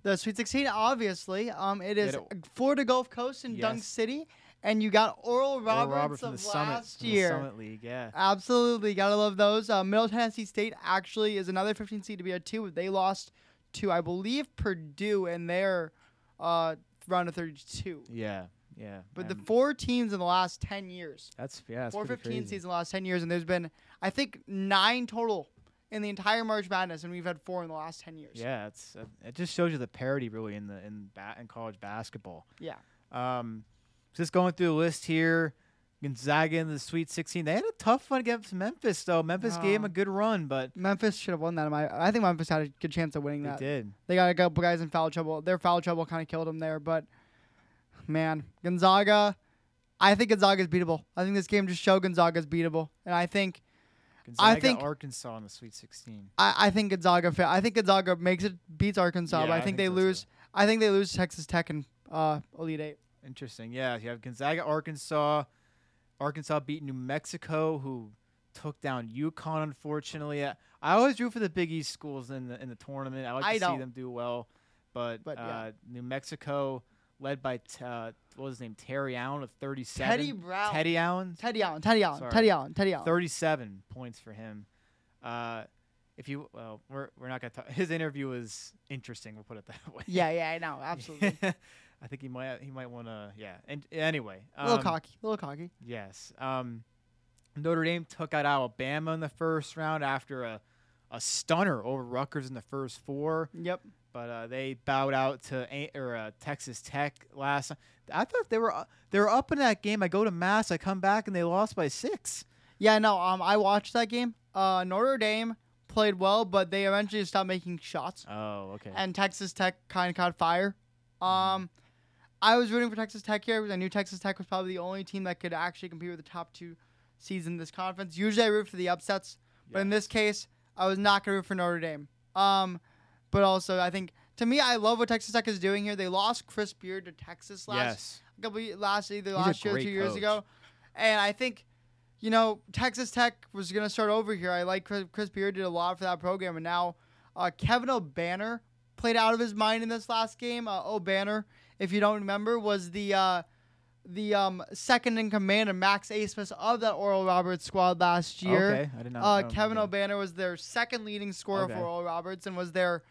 The Sweet 16, obviously. Um, it is the- Florida Gulf Coast and Dunk City, and you got Oral Roberts, Roberts from of the Summit, last the year. Summit League. Yeah, Absolutely, gotta love those. Uh, Middle Tennessee State actually is another 15 seed to be a two. They lost to, I believe, Purdue in their uh, round of 32. yeah, yeah. But the four teams in the last 10 years, that's yeah, that's four 15 crazy. seeds in the last 10 years, and there's been, I think, nine total in the entire March Madness, and we've had four in the last 10 years. Yeah, it's uh, it just shows you the parity really in the in ba- in college basketball. Yeah. Um, just going through the list here, Gonzaga in the Sweet 16. They had a tough one against Memphis though. Memphis gave them Oh. a good run, but Memphis should have won that. I think Memphis had a good chance of winning they that. did. They got a couple guys in foul trouble. Their foul trouble kind of killed them there, but man, Gonzaga. I think Gonzaga is beatable. I think this game just showed Gonzaga is beatable, and I think Gonzaga, think- Arkansas in the Sweet 16. I, I think Gonzaga. fa- I think Gonzaga makes it beats Arkansas, Yeah, but I I think, think they lose. too. I think they lose Texas Tech and uh, Elite Eight. Interesting. Yeah, you have Gonzaga, Arkansas. Arkansas beat New Mexico, who took down UConn. Unfortunately, I, I always root for the Big East schools in the in the tournament. I like I to see don't. them do well, but, But, yeah. uh, New Mexico, led by t- uh, what was his name, Terry Allen of 37. Teddy Brown. Teddy Allen, Teddy Allen. Teddy Allen. Sorry. Teddy Allen. Teddy Allen. 37 points for him. Uh, if you well, we're we're not gonna talk. His interview was interesting. We'll put it that [LAUGHS] way. Yeah, yeah, I know, absolutely. [LAUGHS] I think he might he might want to yeah. And anyway, a little um, cocky, a little cocky. Yes. Um, Notre Dame took out Alabama in the first round after a a stunner over Rutgers in the first four, Yep. But uh, they bowed out to A- or uh, Texas Tech last. I thought they were uh, they were up in that game. I go to Mass, I come back, and they lost by six. Yeah, no, um, I watched that game. Uh, Notre Dame played well, but they eventually stopped making shots, Oh, okay. and Texas Tech kind of caught fire. Um, I was rooting for Texas Tech here because I knew Texas Tech was probably the only team that could actually compete with the top two seeds in this conference. Usually, I root for the upsets, but in this case, I was not going to root for Notre Dame. Um, but also, I think to me, I love what Texas Tech is doing here. They lost Chris Beard to Texas last yes. couple last either a last year two years ago, and I think you know Texas Tech was gonna start over here. I like Chris, Chris Beard did a lot for that program, and now uh, Kevin Obanor played out of his mind in this last game. Uh, Obanor, if you don't remember, was the uh, the um, second in command of Max Abmas of that Oral Roberts squad last year. Okay. I did not. Uh, know Kevin. Obanor was their second leading scorer Okay. for Oral Roberts and was their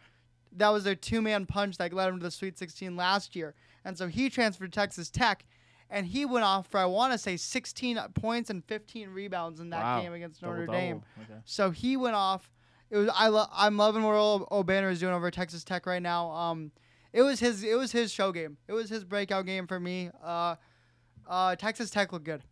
that was their two man punch that led him to the Sweet 16 last year. And so he transferred to Texas Tech, and he went off for I want to say 16 points and 15 rebounds in that Wow. game against Notre Double-double. Dame. Okay. So he went off. It was I lo- I'm loving what O- Obanor is doing over at Texas Tech right now. Um, it was his it was his show game. It was his breakout game for me. Uh, uh, Texas Tech looked good.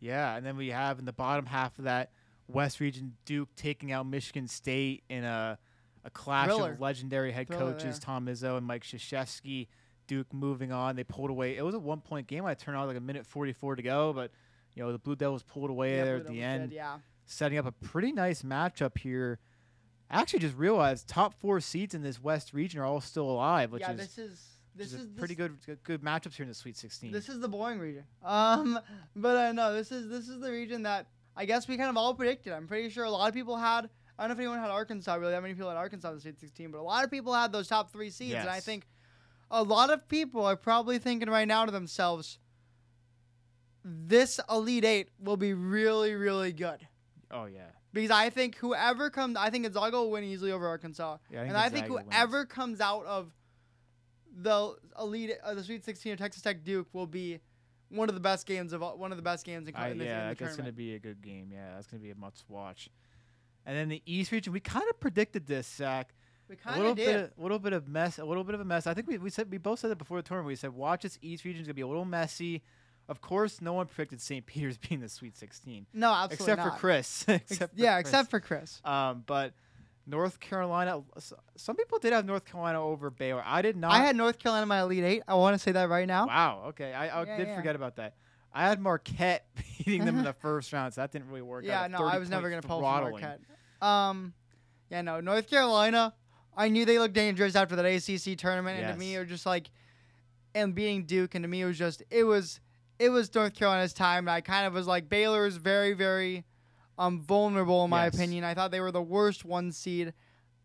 Yeah, and then we have in the bottom half of that West Region Duke taking out Michigan State in a a clash Thriller. of legendary head Thriller coaches there. Tom Izzo and Mike Krzyzewski. Duke moving on. They pulled away. It was a one point game. I turned out like a minute forty four to go, but you know the Blue Devils pulled away Yeah, there Blue at the Devils end, did, yeah. setting up a pretty nice matchup here. I actually just realized top four seeds in this West region are all still alive, which yeah, is this is this is, is a pretty this- good good- matchups here in the Sweet Sixteen. This is the boring region. Um, [LAUGHS] but uh, know this is this is the region that I guess we kind of all predicted. I'm pretty sure a lot of people had. I don't know if anyone had Arkansas really. That many people had Arkansas in the Sweet 16, but a lot of people had those top three seeds, and I think a lot of people are probably thinking right now to themselves, this Elite Eight will be really, really good. oh yeah, Because I think whoever comes, I think Gonzaga will win easily over Arkansas, Yeah, I and I think Gonzaga wins. whoever comes out of the elite, uh, the Sweet 16 of Texas Tech Duke will be one of the best games of all, one of the best games in, I, in the, yeah, in the that's going to be a good game. Yeah, that's going to be a must watch. And then the East region, we kind of predicted this, Zach. We A kind of did. bit, of, little bit of mess, a little bit of a mess. I think we, we said we both said that before the tournament. We said watch this East region is going to be a little messy. Of course, no one predicted St. [LAUGHS] Peter's being the Sweet 16, no, absolutely except not. for Chris. [LAUGHS] Ex- except for yeah, Chris. except for Chris. Um, but North Carolina, some people did have North Carolina over Baylor. I did not. I had North Carolina in my Elite Eight. I want to say that right now. Wow. Okay. I, I Yeah, did yeah. forget about that. I had Marquette [LAUGHS] beating them in the [LAUGHS] first round, so that didn't really work Yeah, out. No, I was never gonna pull for. Marquette. Um, yeah, no, North Carolina. I knew they looked dangerous after that ACC tournament, and to me, Yes. it was just like, and beating Duke, and to me, it was just, it was, it was North Carolina's time. And I kind of was like, Baylor is very, very, um, vulnerable in my Yes. opinion. I thought they were the worst one seed.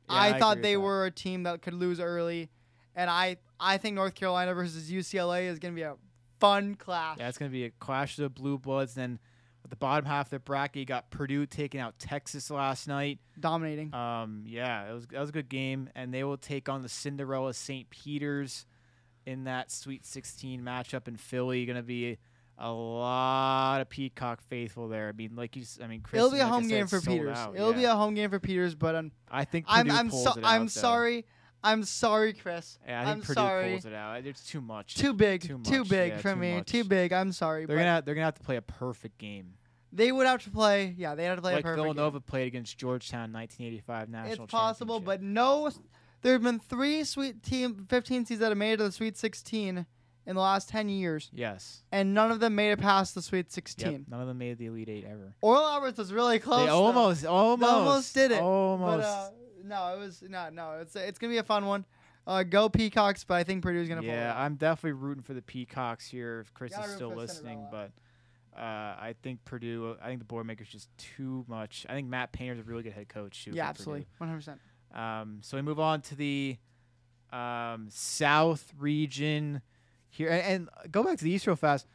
Yeah, I, I thought they that. were a team that could lose early, and I, I think North Carolina versus UCLA is gonna be a fun clash. Yeah, it's going to be a clash of the Blue Bloods. Then at the bottom half of the bracket, you got Purdue taking out Texas last night. Dominating. Um, yeah, it was that was a good game, and they will take on the Cinderella St. Peter's in that Sweet 16 matchup in Philly. Going to be a lot of Peacock faithful there. I mean, like you, I mean, Chris, It'll be a like home said, game for Peters. out, It'll be a home game for Peters, but um, I think I'm Purdue I'm pulls so out, I'm though. I'm sorry, Chris. Yeah, I think I'm Purdue sorry. pulls it out. It's too much. Too big. Too Too, much, big yeah, for too me. much. Too big. I'm sorry. They're gonna they're gonna have to play a perfect game, they would have to play. Yeah, they had to play like a perfect. Villanova game. played against Georgetown, 1985 national. It's possible, but no. There have been three Sweet Team 15 seeds that have made it to the Sweet 16 in the last 10 years, yes, and none of them made it past the Sweet 16. yep, none of them made the Elite Eight ever. Oral Roberts was really close. they though. almost, almost, almost did it, Almost. But uh, no, it was no, no. It's it's gonna be a fun one. Uh, go Peacocks, but I think Purdue's gonna yeah. I'm definitely rooting for the Peacocks here. If Chris is still listening, Cinderella. but uh, I think Purdue. I think the Boilermakers just too much. I think Matt Painter's a really good head coach too. yeah, absolutely, 100. percent Um, so we move on to the um, South region here, and, and go back to the East real fast.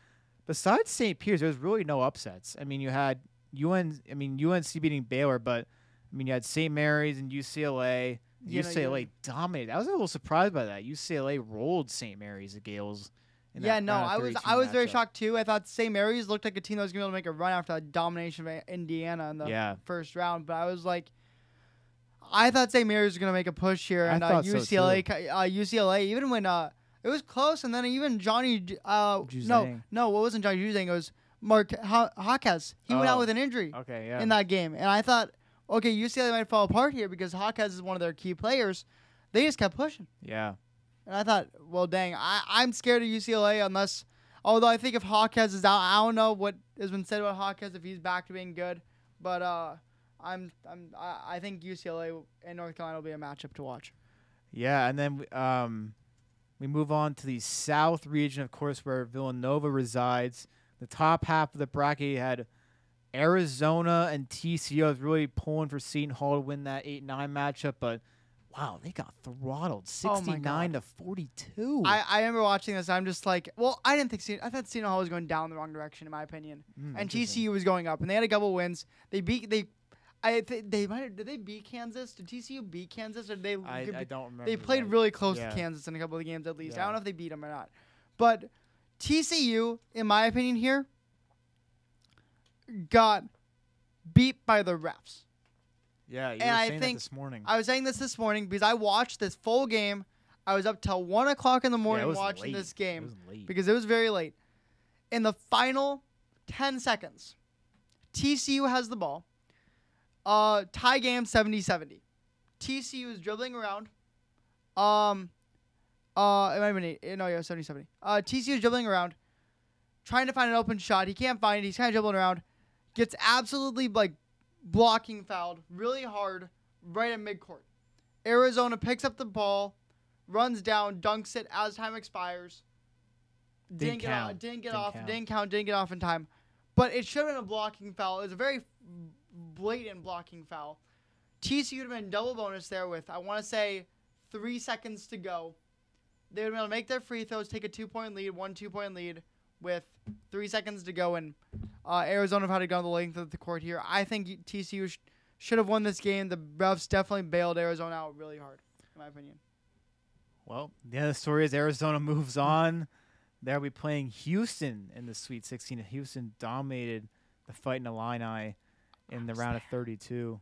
Besides St. Peter's, there's really no upsets. I mean, you had UN. I mean, UNC beating Baylor, but I mean, you had St. Mary's and UCLA. Know, UCLA you- dominated. I was a little surprised by that. UCLA rolled St. Mary's, the Gaels. in Yeah, no, I was I was very shocked too. I thought St. Mary's looked like a team that was gonna be able to make a run after that domination of Indiana in the Yeah. first round, but I was like, I thought St. Mary's was gonna make a push here, and uh, thought so, UCLA, uh, UCLA, even when uh, it was close, and then even Johnny, uh, no, Juzang. no, what wasn't Johnny Juzang? It was Mark ha- Hawkes. He went out Oh, with an injury Okay, yeah. in that game, and I thought, okay, UCLA might fall apart here because Hawkes is one of their key players. They just kept pushing. yeah. And I thought, well, dang, I, I'm scared of UCLA unless, although I think if Hawkes is out, I don't know what has been said about Hawkes if he's back to being good, but uh, I'm I'm I, I think UCLA and North Carolina will be a matchup to watch. Yeah, and then um, we move on to the South region, of course, where Villanova resides. The top half of the bracket had Arizona and TCU. is really pulling for Seton Hall to win that eight nine matchup, but wow, they got throttled, Oh sixty nine to forty two. I, I remember watching this. I'm just like, well, I didn't think Seton, I thought Seton Hall was going down the wrong direction in my opinion, Hmm, and TCU was going up, and they had a couple wins. They beat they. I th- they might have, did they beat Kansas? Did TCU beat Kansas or did they I, give- I don't remember. They played that. really close Yeah. to Kansas in a couple of the games at least. I don't know if they beat them or not. But TCU, in my opinion, here got beat by the refs. Yeah, you and were I think that this morning. I was saying this this morning because I watched this full game. I was up till one o'clock in the morning was watching late. this game late. because it was very late. In the final 10 seconds, TCU has the ball. Uh, tie game 70-70. TCU is dribbling around. Um, uh, it might have been eight, no, yeah, 70-70. Uh, TCU is dribbling around, trying to find an open shot. He can't find it. He's kind of dribbling around. Gets absolutely like blocking fouled really hard right at midcourt. Arizona picks up the ball, runs down, dunks it as time expires. Didn't get off, count. didn't get Didn't off, count. didn't count, didn't get off in time. But it should have been a blocking foul. It was a very blatant blocking foul. TCU would have been double bonus there with I want to say three seconds to go. They would have been able to make their free throws, take a two point lead, one two point lead with three seconds to go, and uh, Arizona have had to go the length of the court here. I think TCU sh- should have won this game. The refs definitely bailed Arizona out really hard, in my opinion. Well, the other story is Arizona [LAUGHS] moves on. They'll be playing Houston in the Sweet 16. Houston dominated the Fighting Illini in the round of 32.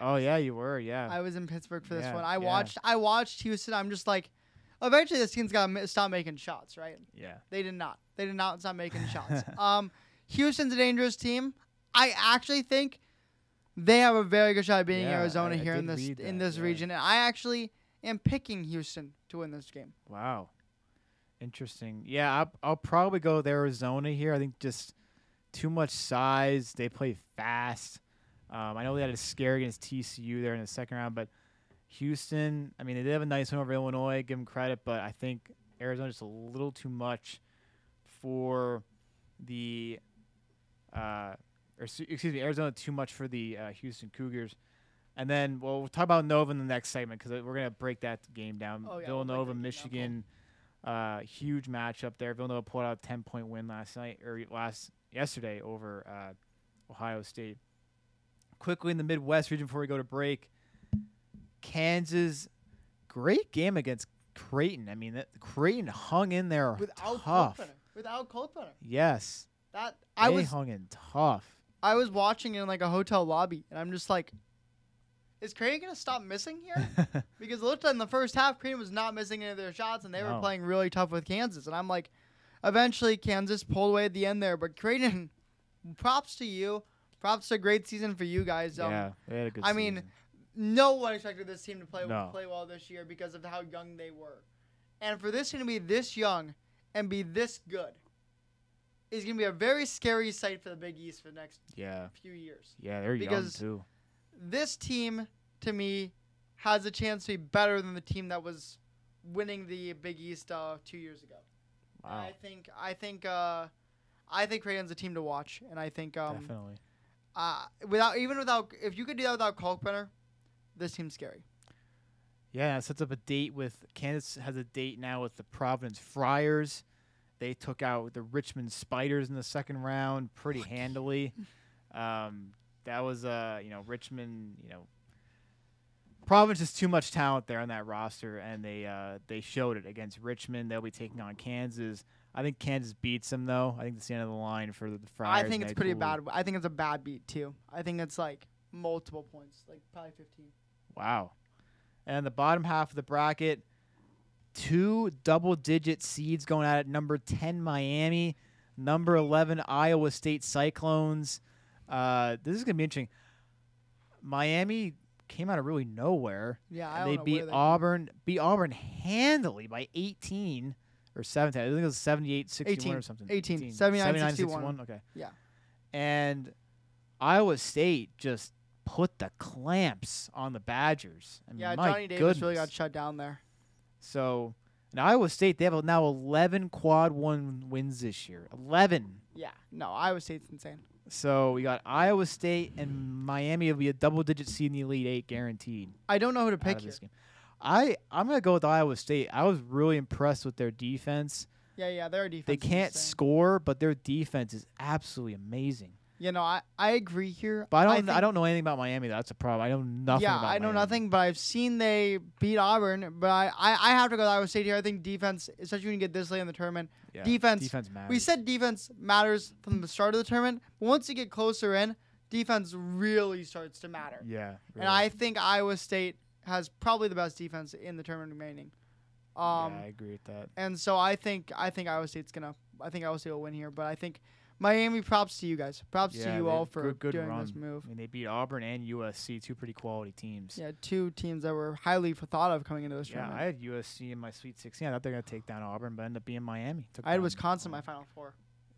Oh yeah, you were. Yeah. I was in Pittsburgh for this Yeah, one. I yeah. watched. I watched Houston. I'm just like, eventually this team's got to stop making shots, right? yeah. They did not. They did not stop making shots. [LAUGHS] Um, Houston's a dangerous team. I actually think they have a very good shot at beating Yeah, Arizona I- I here in this read in this yeah. region, and I actually am picking Houston to win this game. Wow. Interesting. Yeah, I'll, I'll probably go with Arizona here. I think just too much size. They play fast. Um, I know they had a scare against TCU there in the second round, but Houston, I mean, they did have a nice win over Illinois. Give them credit, but I think Arizona just a little too much for the, uh, or excuse me, Arizona too much for the uh, Houston Cougars. And then, well, we'll talk about Nova in the next segment because we're gonna break that game down. Oh, yeah, we'll Villanova, down, Michigan, uh, huge matchup there. Villanova pulled out a ten point win last night or last yesterday over uh, Ohio State. Quickly in the Midwest region before we go to break, Kansas, great game against Creighton. I mean, that, Creighton hung in there Without tough. Without Kalkbrenner. Yes, That I they was hung in tough. I was watching in like a hotel lobby, and I'm just like, is Creighton gonna stop missing here? [LAUGHS] because it looked like in the first half, Creighton was not missing any of their shots, and they were playing really tough with Kansas. And I'm like, eventually Kansas pulled away at the end there, but Creighton, [LAUGHS] props to you, props to a great season for you guys. Um, yeah, they had a good. I mean, no one expected this team to play No. play well this year because of how young they were, and for this team to be this young and be this good is gonna be a very scary sight for the Big East for the next yeah, few years. yeah, they're because- young too. This team, to me, has a chance to be better than the team that was winning the Big East uh, two years ago. And Wow, I think I think uh, I think Creighton's a team to watch, and I think um, definitely. uh, without even without if you could do that without Kalkbrenner, this team's scary. Yeah, it sets up a date with Kansas has a date now with the Providence Friars. They took out the Richmond Spiders in the second round pretty handily. [LAUGHS] Um, that was uh you know Richmond you know Providence is too much talent there on that roster, and they uh, they showed it against Richmond. They'll be taking on Kansas. I think Kansas beats them though. I think that's the end of the line for the Friars. I think it's pretty Pool. bad. I think it's a bad beat too. I think it's like multiple points, like probably 15. Wow. And the bottom half of the bracket, two double digit seeds going at. Number 10, Miami. Number 11, Iowa State Cyclones. Uh, this is going to be interesting. Miami came out of really nowhere. Yeah, I and don't they know beat they- Auburn, beat Auburn handily by 18 or 17. I think it was 78 61 18, or something. 18, 79, 61. 61. Okay. Yeah. And Iowa State just put the clamps on the Badgers. I mean, Yeah, Johnny Davis goodness. really got shut down there. So, in Iowa State, they have now 11 quad one wins this year. 11. Yeah, no, Iowa State's insane. So, we got Iowa State and Miami will be a double digit seed in the Elite Eight guaranteed. I don't know who to pick here. this game. I, I'm going to go with Iowa State. I was really impressed with their defense. Yeah, yeah, their defense. They can't score, but their defense is absolutely amazing. You know, I, I agree here. But I don't I, think- don't know anything about Miami. That's a problem. I know nothing yeah, about I know Miami. nothing, but I've seen they beat Auburn. But I, I, I have to go with Iowa State here. I think defense, especially when you get this late in the tournament, Yeah, defense- Defense matters. we said defense matters from the start of the tournament. But once you get closer in, defense really starts to matter. Yeah. And I think Iowa State has probably the best defense in the tournament remaining. Um, yeah, I agree with that. and so I think I think Iowa State's gonna I think Iowa State will win here, but I think Miami props to you guys. Props Yeah, to you all for good, good doing run. this move. I mean, they beat Auburn and USC, two pretty quality teams. Yeah, two teams that were highly thought of coming into this Yeah, tournament. I had USC in my Sweet 16. I thought they were gonna take down Auburn, but ended up being Miami. Took I had Wisconsin in my Final Four.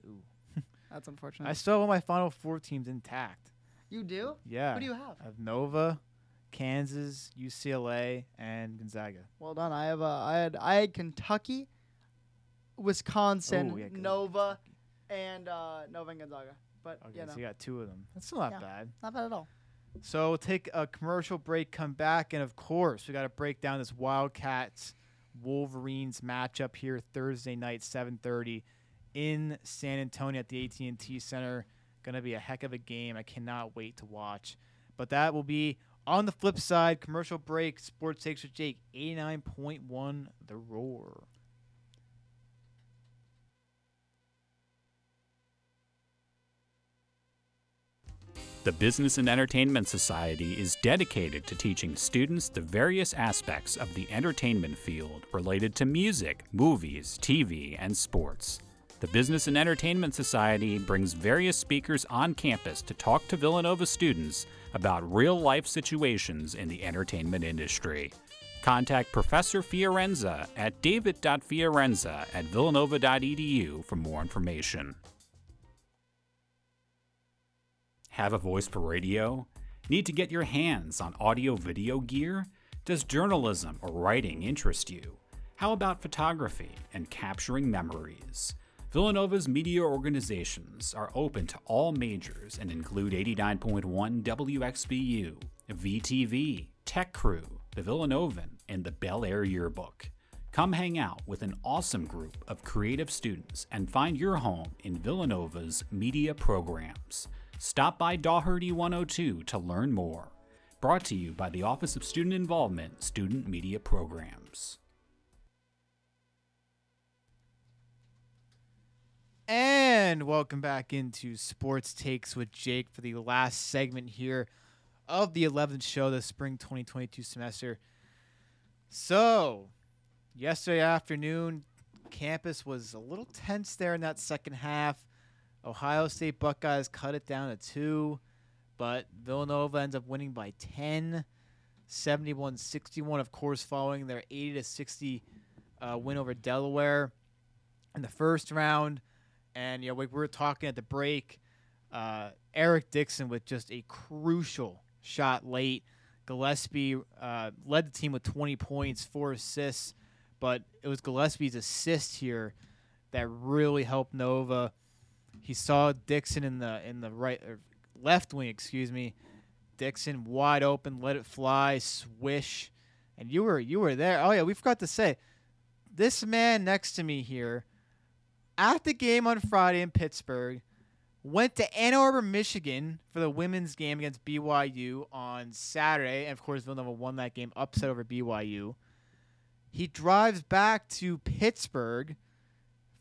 Ooh. [LAUGHS] That's unfortunate. I still have all my Final Four teams intact. you do? Yeah. Who do you have? I have Nova, Kansas, UCLA, and Gonzaga. Well done. I have uh, I had I had Kentucky, Wisconsin, Ooh, yeah. Nova, and uh, Nova and Gonzaga. But Okay, you know, so you got two of them. That's still not Yeah. bad. not bad at all. So we'll take a commercial break, come back, and of course we got to break down this Wildcats Wolverines matchup here Thursday night, 7:30 in San Antonio at the AT&T Center. Gonna be a heck of a game. I cannot wait to watch. But that will be on the flip side. Commercial break. Sports takes with Jake. 89.1 The Roar. The Business and Entertainment Society is dedicated to teaching students the various aspects of the entertainment field related to music, movies, TV, and sports. The Business and Entertainment Society brings various speakers on campus to talk to Villanova students about real life situations in the entertainment industry. Contact Professor Fiorenza at david.fiorenza at villanova.edu for more information. Have a voice for radio? Need to get your hands on audio video gear? Does journalism or writing interest you? How about photography and capturing memories? Villanova's media organizations are open to all majors and include 89.1 WXVU, VTV, Tech Crew, The Villanovan, and the Belle Air Yearbook. Come hang out with an awesome group of creative students and find your home in Villanova's media programs. Stop by Dougherty 102 to learn more. Brought to you by the Office of Student Involvement, Student Media Programs. And welcome back into Sports Takes with Jake for the last segment here of the 11th show, the spring 2022 semester. So, yesterday afternoon, campus was a little tense there in that second half. Ohio State Buckeyes cut it down to two, but Villanova ends up winning by 10, 71 61, of course, following their 80 to 60 uh, win over Delaware in the first round. And you know, we were talking at the break. Uh, Eric Dixon with just a crucial shot late. Gillespie uh, led the team with 20 points, four assists, but it was Gillespie's assist here that really helped Nova. He saw Dixon in the in the right or left wing, excuse me. Dixon wide open, let it fly, swish, and you were you were there. Oh yeah, we forgot to say this man next to me here at the game on Friday in Pittsburgh went to Ann Arbor, Michigan for the women's game against BYU on Saturday. And of course, Villanova won that game, upset over BYU. He drives back to Pittsburgh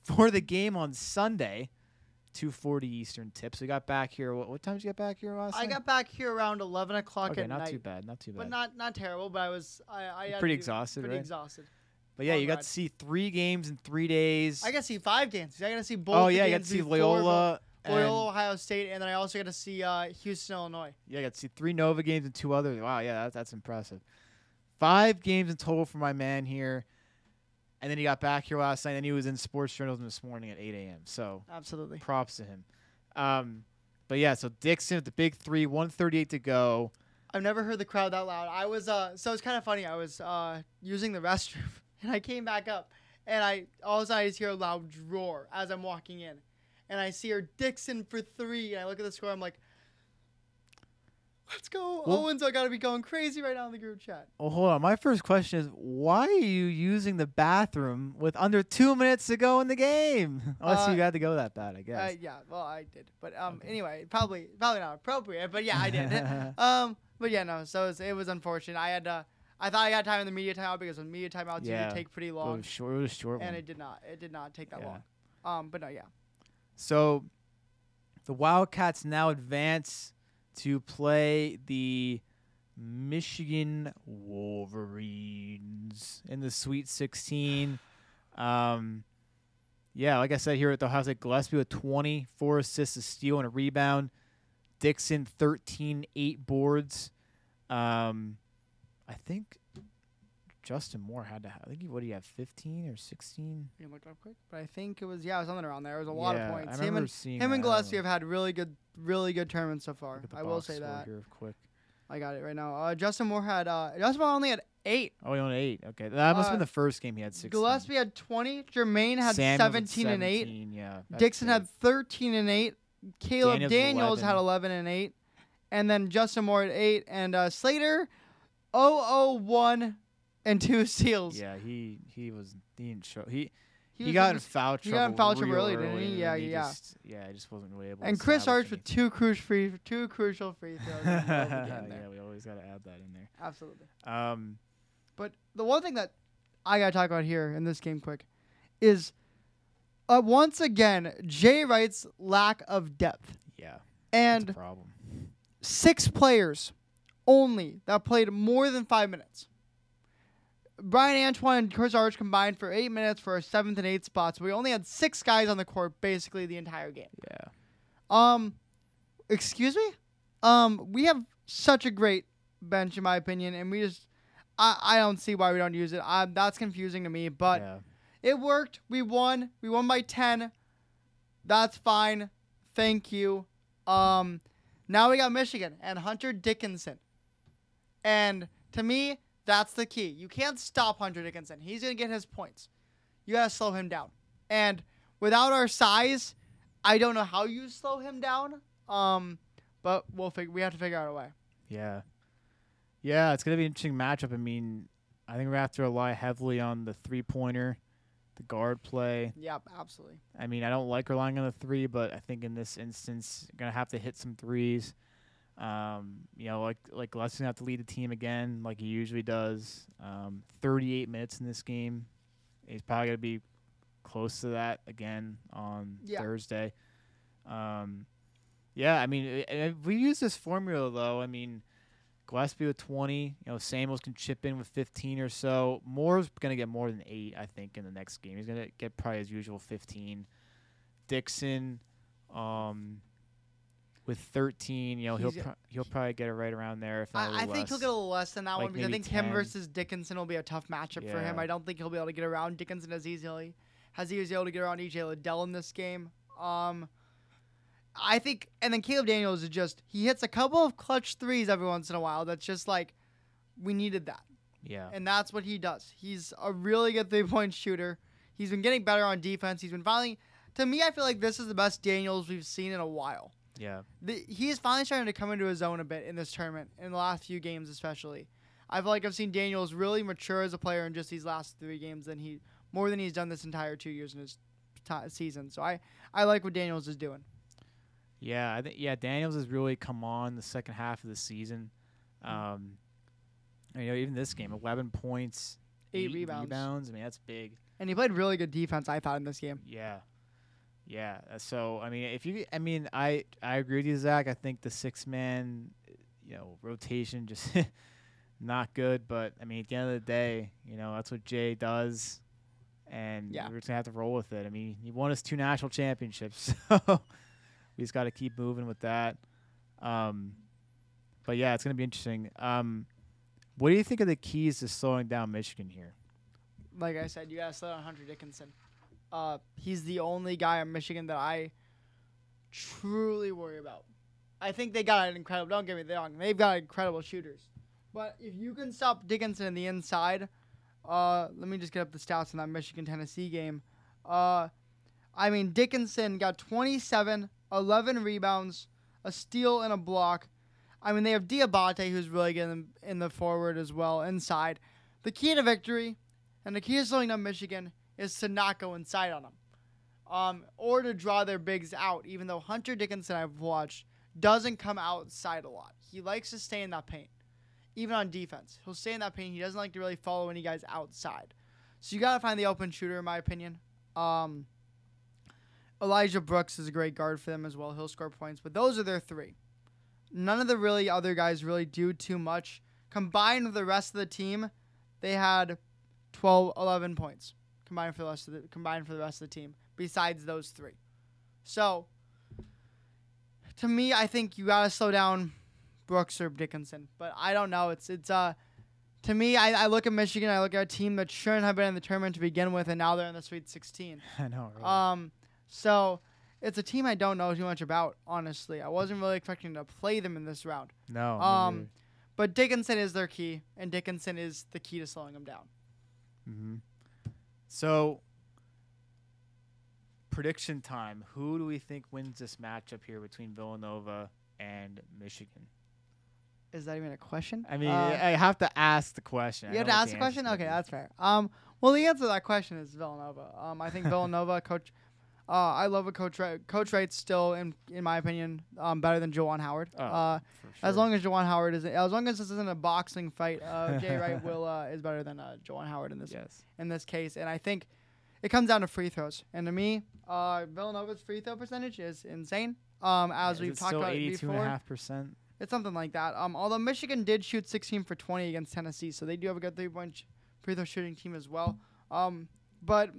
for the game on Sunday, 2:40 Eastern tip. So he got back here. What, what time did you get back here last I night? got back here around 11 o'clock okay, at not night. too bad, not too bad. But not not terrible. But I was I, I had pretty exhausted, Pretty right? exhausted. But yeah, long you got ride. to see three games in three days. I got to see five games. I got to see both. oh yeah, you got to see Loyola. Loyola, Ohio State, and then I also got to see uh, Houston, Illinois. Yeah, I got to see three Nova games and two others. Wow, yeah, that, that's impressive. Five games in total for my man here. And then he got back here last night, and he was in sports journalism this morning at 8 a.m. So Absolutely. props to him. Um, but yeah, so Dixon with the big three, 138 to go. I've never heard the crowd that loud. I was uh, so it's kind of funny. I was uh, using the [LAUGHS] restroom, and I came back up, and I all of a sudden I just hear a loud roar as I'm walking in, and I see her Dixon for three, and I look at the score. I'm like, let's go, Well- Owens! I gotta be going crazy right now in the group chat. Well, hold on. My first question is why are you using the bathroom with under two minutes to go in the game? [LAUGHS] Unless Uh, you had to go that bad, I guess. Uh, yeah, well, I did, but um, Okay. anyway, probably probably not appropriate, but yeah, I did. [LAUGHS] [LAUGHS] um, but yeah, no, so it was, it was unfortunate. I had to I thought I got time in the media timeout because when media timeouts Yeah. usually take pretty it long, was short. It was short and one. it did not. It did not take that Yeah. long. Um, but no, yeah. So the Wildcats now advance to play the Michigan Wolverines in the Sweet 16. Um, yeah, like I said here at the house at Gillespie with 24 assists, a steal, and a rebound. Dixon 13, eight boards. Um, I think Justin Moore had to. Have, I think he what do you have 15 or 16? You can look up quick, but I think it was yeah, it was something around there. It was a lot Yeah, of I points. remember Him and seeing him and. I Gillespie know. have had really good, really good tournaments so far. Look at the I will say that. here quick. I got it right now. Uh, Justin Moore had uh, Justin Moore only had eight. Oh, he only eight. Okay, that must have Uh, been the first game he had six. Gillespie had twenty. Jermaine had Sam was at seventeen and eight. Yeah. Dixon good. had thirteen and eight. Caleb Daniels Daniels, had 11. eleven and eight, and then Justin Moore at eight, and uh, Slater, 001 and two steals. Yeah, he he was he didn't show he he, was got in foul trouble. he got in foul trouble real early, didn't he? Yeah, then yeah. Just, yeah, he just wasn't really able. And Chris Arch with two crucial free, two crucial free throws. in the middle of the anything. [LAUGHS] game there. yeah, we always got to add that in there. Absolutely. Um, But the one thing that I gotta talk about here in this game, quick, is uh, once again Jay Wright's lack of depth yeah, and problem. six players only that played more than five minutes. Bryan Antoine and Chris Arch combined for eight minutes for a seventh and eighth spots. We only had six guys on the court basically the entire game. Yeah, Um, excuse me. Um, we have such a great bench in my opinion, and we just, I, I don't see why we don't use it. Um, that's confusing to me, but yeah. it worked. We won. We won by ten. That's fine. Thank you. Um, now we got Michigan and Hunter Dickinson, and to me, that's the key. You can't stop Hunter Dickinson. He's gonna get his points. You gotta slow him down. And without our size, I don't know how you slow him down. Um, but we'll fig- we have to figure out a way. Yeah. Yeah, it's gonna be an interesting matchup. I mean, I think we're gonna have to rely heavily on the three pointer, the guard play. Yep, absolutely. I mean, I don't like relying on the three, but I think in this instance, you're gonna have to hit some threes. Um, you know, like like Leslie's gonna have to lead the team again, like he usually does. Um, 38 minutes in this game. He's probably gonna be close to that again on Yeah. Thursday. Um, yeah, I mean, we use this formula though, I mean, Gillespie with 20, you know, Samuels can chip in with 15 or so. Moore's gonna get more than eight, I think, in the next game. He's gonna get probably his usual 15. Dixon, um, with 13, you know, he'll pro- he'll probably get it right around there, if not I, I think he'll get a little less than that Like one because I think him versus Dickinson will be a tough matchup for him. I don't think he'll be able to get around Dickinson as easily as he was able to get around EJ Liddell in this game. Um, I think, and then Caleb Daniels is just he hits a couple of clutch threes every once in a while. That's just like we needed that, Yeah, and that's what he does. He's a really good three point shooter. He's been getting better on defense. He's been finally, to me, I feel like this is the best Daniels we've seen in a while yeah, the, he's finally starting to come into his own a bit in this tournament, in the last few games especially. I feel like I've seen Daniels really mature as a player in just these last three games than he more than he's done this entire two years in his ti season. So I I like what Daniels is doing. Yeah, I think yeah, Daniels has really come on the second half of the season. Um, you know, even this game, eleven points, Eight rebounds. I mean, that's big. And he played really good defense, I thought, in this game. Yeah, yeah. uh, So I mean, if you, I mean, I I agree with you, Zach. I think the six man, you know, rotation just [LAUGHS] not good. But I mean, at the end of the day, you know, that's what Jay does, and Yeah. we're just gonna have to roll with it. I mean, he won us two national championships, [LAUGHS] so we just got to keep moving with that. Um, but yeah, it's gonna be interesting. Um, what do you think of the keys to slowing down Michigan here? Like I said, you gotta slow down Hunter Dickinson. Uh, he's the only guy in Michigan that I truly worry about. I think they got an incredible. Don't get me wrong, they've got incredible shooters. But if you can stop Dickinson in the inside, uh, let me just get up the stats on that Michigan Tennessee game. Uh, I mean Dickinson got 27, 11 rebounds, a steal and a block. I mean they have Diabate who's really good in, in the forward as well inside. The key to victory and the key to slowing down Michigan is to not go inside on them. Um, or to draw their bigs out, even though Hunter Dickinson I've watched doesn't come outside a lot. He likes to stay in that paint. Even on defense. He'll stay in that paint. He doesn't like to really follow any guys outside. So you gotta find the open shooter in my opinion. Um, Elijah Brooks is a great guard for them as well. He'll score points, but those are their three. None of the really other guys really do too much. Combined with the rest of the team, they had 12, 11 points combined for the rest of the combined for the rest of the team. Besides those three, so to me, I think you gotta slow down Brooks or Dickinson. But I don't know. It's it's uh to me, I, I look at Michigan. I look at a team that shouldn't have been in the tournament to begin with, and now they're in the Sweet 16. [LAUGHS] I know. Right? Um, so it's a team I don't know too much about. Honestly, I wasn't really expecting to play them in this round. no. um. But Dickinson is their key, and Dickinson is the key to slowing them down. hmm So, prediction time. Who do we think wins this matchup here between Villanova and Michigan? Is that even a question? I mean, Uh, I have to ask the question. You have to ask the question. Okay, that's fair. Um, well, the answer to that question is Villanova. Um, I think [LAUGHS] Villanova coach. Uh, I love a coach. Wright. Coach Wright's still, in in my opinion, um, better than Juwan Howard. Oh, uh, for as long as Juwan Howard is, as long as this isn't a boxing fight, uh, [LAUGHS] Jay Wright will uh, is better than uh, Juwan Howard in this yes, in this case. And I think it comes down to free throws. And to me, uh, Villanova's free throw percentage is insane. Um, as Is we've talked about it before. and a half percent. It's something like that. Um, although Michigan did shoot 16 for 20 against Tennessee, so they do have a good three-point sh- free throw shooting team as well. Um, but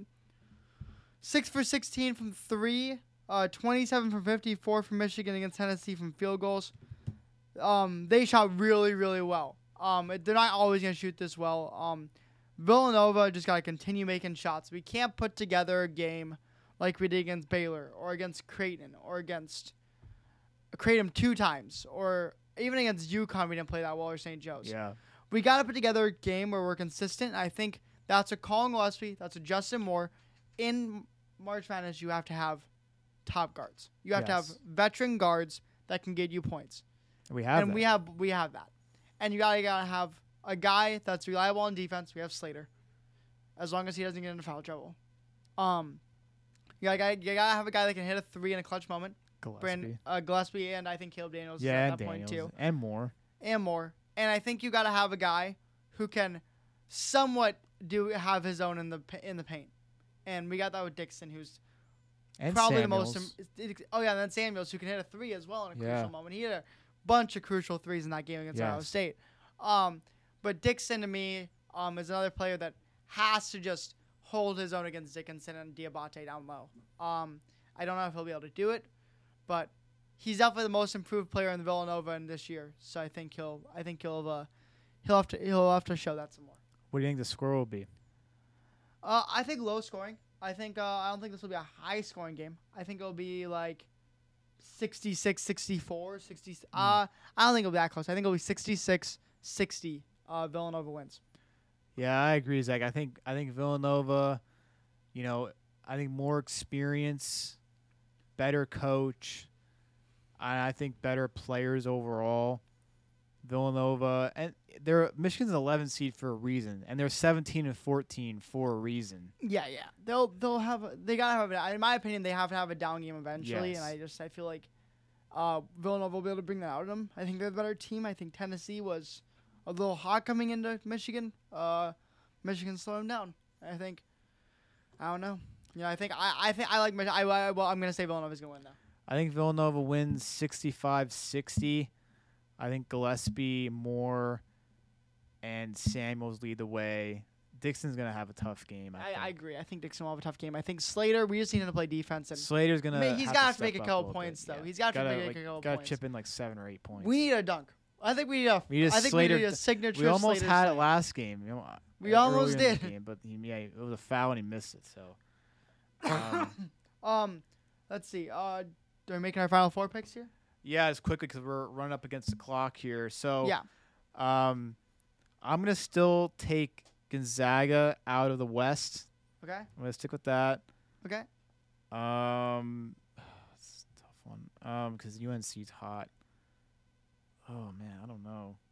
six for 16 from three, uh, 27 from 54 from Michigan against Tennessee from field goals. Um, they shot really, really well. Um, they're not always gonna shoot this well. Um, Villanova just gotta continue making shots. We can't put together a game like we did against Baylor or against Creighton or against Creighton two times, or even against UConn, we didn't play that well, or St. Joe's. Yeah, We got to put together a game where we're consistent. I think that's a Collin Gillespie, that's a Justin Moore. In March Madness, you have to have top guards. You have to have veteran guards that can get you points, we have. and that. we have we have that. And you gotta gotta have a guy that's reliable on defense. We have Slater, as long as he doesn't get into foul trouble. Um, you gotta you gotta have a guy that can hit a three in a clutch moment. Gillespie. Brand, uh, Gillespie and I think Caleb Daniels yeah, at that point Daniels too, and more. and more. And I think you got to have a guy who can somewhat do have his own in the in the paint. And we got that with Dixon, who's And probably Samuels. the most. im- Oh yeah, and then Samuels, who can hit a three as well in a Yeah. crucial moment. He hit a bunch of crucial threes in that game against Ohio Yes. State. Um, but Dixon to me um, is another player that has to just hold his own against Dickinson and Diabate down low. Um, I don't know if he'll be able to do it, but he's definitely the most improved player in the Villanova in this year. So I think he'll I think he'll uh, he'll have to he'll have to show that some more. What do you think the score will be? Uh, I think low scoring. I think uh, I don't think this will be a high scoring game. I think it'll be like 66 64 60 uh I don't think it'll be that close. I think it'll be 66 60 uh Villanova wins. Yeah, I agree, Zach. I think I think Villanova, you know, I think more experience, better coach, and I think better players overall. Villanova and they're Michigan's 11 seed for a reason, and they're 17 and 14 for a reason. Yeah, yeah. They'll they'll have a, they got to have a, in my opinion they have to have a down game eventually Yes. and I just I feel like uh, Villanova will be able to bring that out of them. I think they're the better team. I think Tennessee was a little hot coming into Michigan. Uh, Michigan slowed them down. I think. I don't know. Yeah, I think I, I think I like Mich- I, I well I'm gonna say Villanova's gonna win though. I think Villanova wins 65-60. I think Gillespie, Moore, and Samuels lead the way. Dixon's gonna have a tough game. I, I, I agree. I think Dixon will have a tough game. I think Slater. We just need him to play defense and Slater's gonna. Mean, he's gotta to have to make a couple points, bit, though. yeah. He's gotta gotta, make a couple gotta points. chip in like seven or eight points. we need a dunk. I think we need a. We I think Slater we need a signature. We almost Slater had it last game. You know, We uh, almost in the did. game, but he, yeah, it was a foul and he missed it. So, [COUGHS] um, Um, let's see. Uh, are we making our final four picks here? Yeah, as quickly because we're running up against the clock here. So, Yeah. um, I'm gonna still take Gonzaga out of the West. Okay. I'm gonna stick with that. Okay. Um, [SIGHS] it's a tough one. Um, because UNC's hot. Oh man, I don't know. [SIGHS]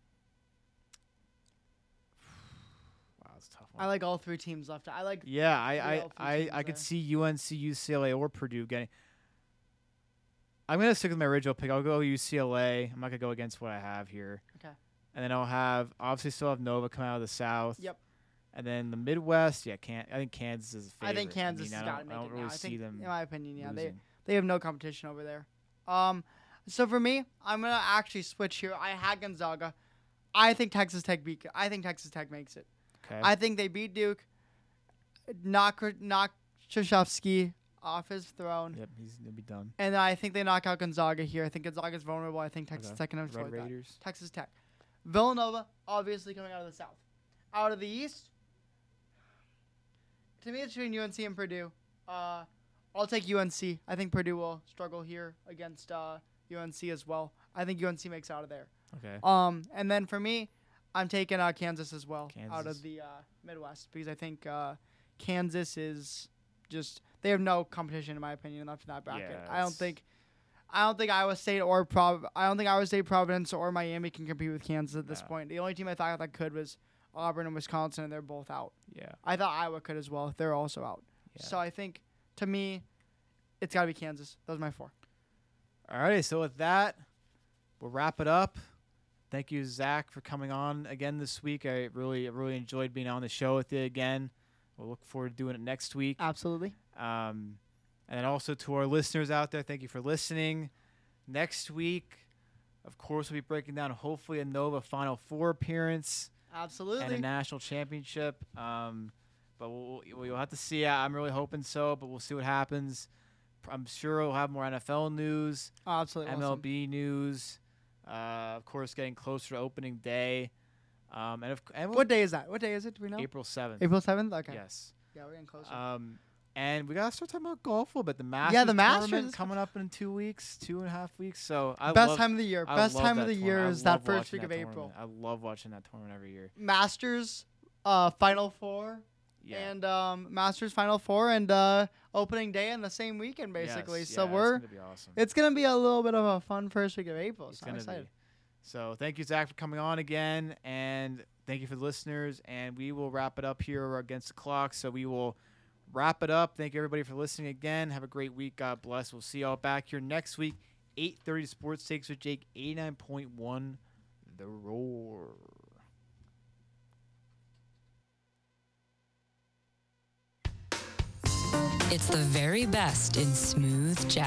Wow, it's tough one. I like all three teams left. I like. Yeah, I I I, I could see UNC, UCLA, or Purdue getting. I'm gonna stick with my original pick. I'll go UCLA. I'm not gonna go against what I have here. Okay. And then I'll have obviously still have Nova coming out of the South. Yep. And then the Midwest, yeah, can I think Kansas is a favorite. I think Kansas mean, has I got to make I don't it really now. I see think, them in my opinion, yeah, they losing. they have no competition over there. Um, so for me, I'm gonna actually switch here. I had Gonzaga. I think Texas Tech beat. I think Texas Tech makes it. Okay. I think they beat Duke. Knock knock Krzyzewski off his throne, Yep, he's gonna be done. and I think they knock out Gonzaga here. I think Gonzaga's vulnerable. I think Texas Okay. Tech can Red exploit that. Texas Tech, Villanova, obviously coming out of the South. Out of the East, to me, it's between UNC and Purdue. Uh, I'll take UNC. I think Purdue will struggle here against uh, UNC as well. I think UNC makes out of there. Okay. Um, and then for me, I'm taking uh, Kansas as well out of the uh, Midwest because I think uh, Kansas is just they have no competition in my opinion left in that bracket. Yeah, I don't think. I don't think Iowa State or Prov. I don't think Iowa State, Providence, or Miami can compete with Kansas at this No. point. The only team I thought that could was Auburn and Wisconsin, and they're both out. Yeah. I thought Iowa could as well. They're also out. Yeah. So I think, to me, it's got to be Kansas. Those are my four. All right. So with that, we'll wrap it up. Thank you, Zach, for coming on again this week. I really, really enjoyed being on the show with you again. We'll look forward to doing it next week. Absolutely. Um, and also to our listeners out there, thank you for listening. Next week, of course, we'll be breaking down hopefully a Nova Final Four appearance Absolutely. and a national championship. Um, but we'll, we'll have to see. I'm really hoping so, but we'll see what happens. I'm sure we'll have more NFL news. Oh, absolutely. awesome. MLB news. Uh, of course, getting closer to opening day. Um, and, of, and we'll- What day is that? What day is it? Do we know? April seventh. April seventh. Okay. Yes. Yeah, we're getting closer. Um, and we gotta start talking about golf a little bit. The Masters. Yeah, the Masters coming up in two weeks, two and a half weeks. So I Best love, time of the year. I Best time of the year is that first week of April. I love watching that tournament every year. Masters, uh, Final Four, Yeah. and um, Masters Final Four, and uh, opening day in the same weekend, basically. Yes, so yeah, we're It's gonna be awesome. it's gonna be a little bit of a fun first week of April. So I'm excited. be. So thank you, Zach, for coming on again, and thank you for the listeners. And we will wrap it up here against the clock. So we will wrap it up. Thank you everybody for listening again. Have a great week. God bless. We'll see y'all back here next week. 8:30 Sports Takes with Jake. 89.1 The Roar. It's the very best in smooth jazz.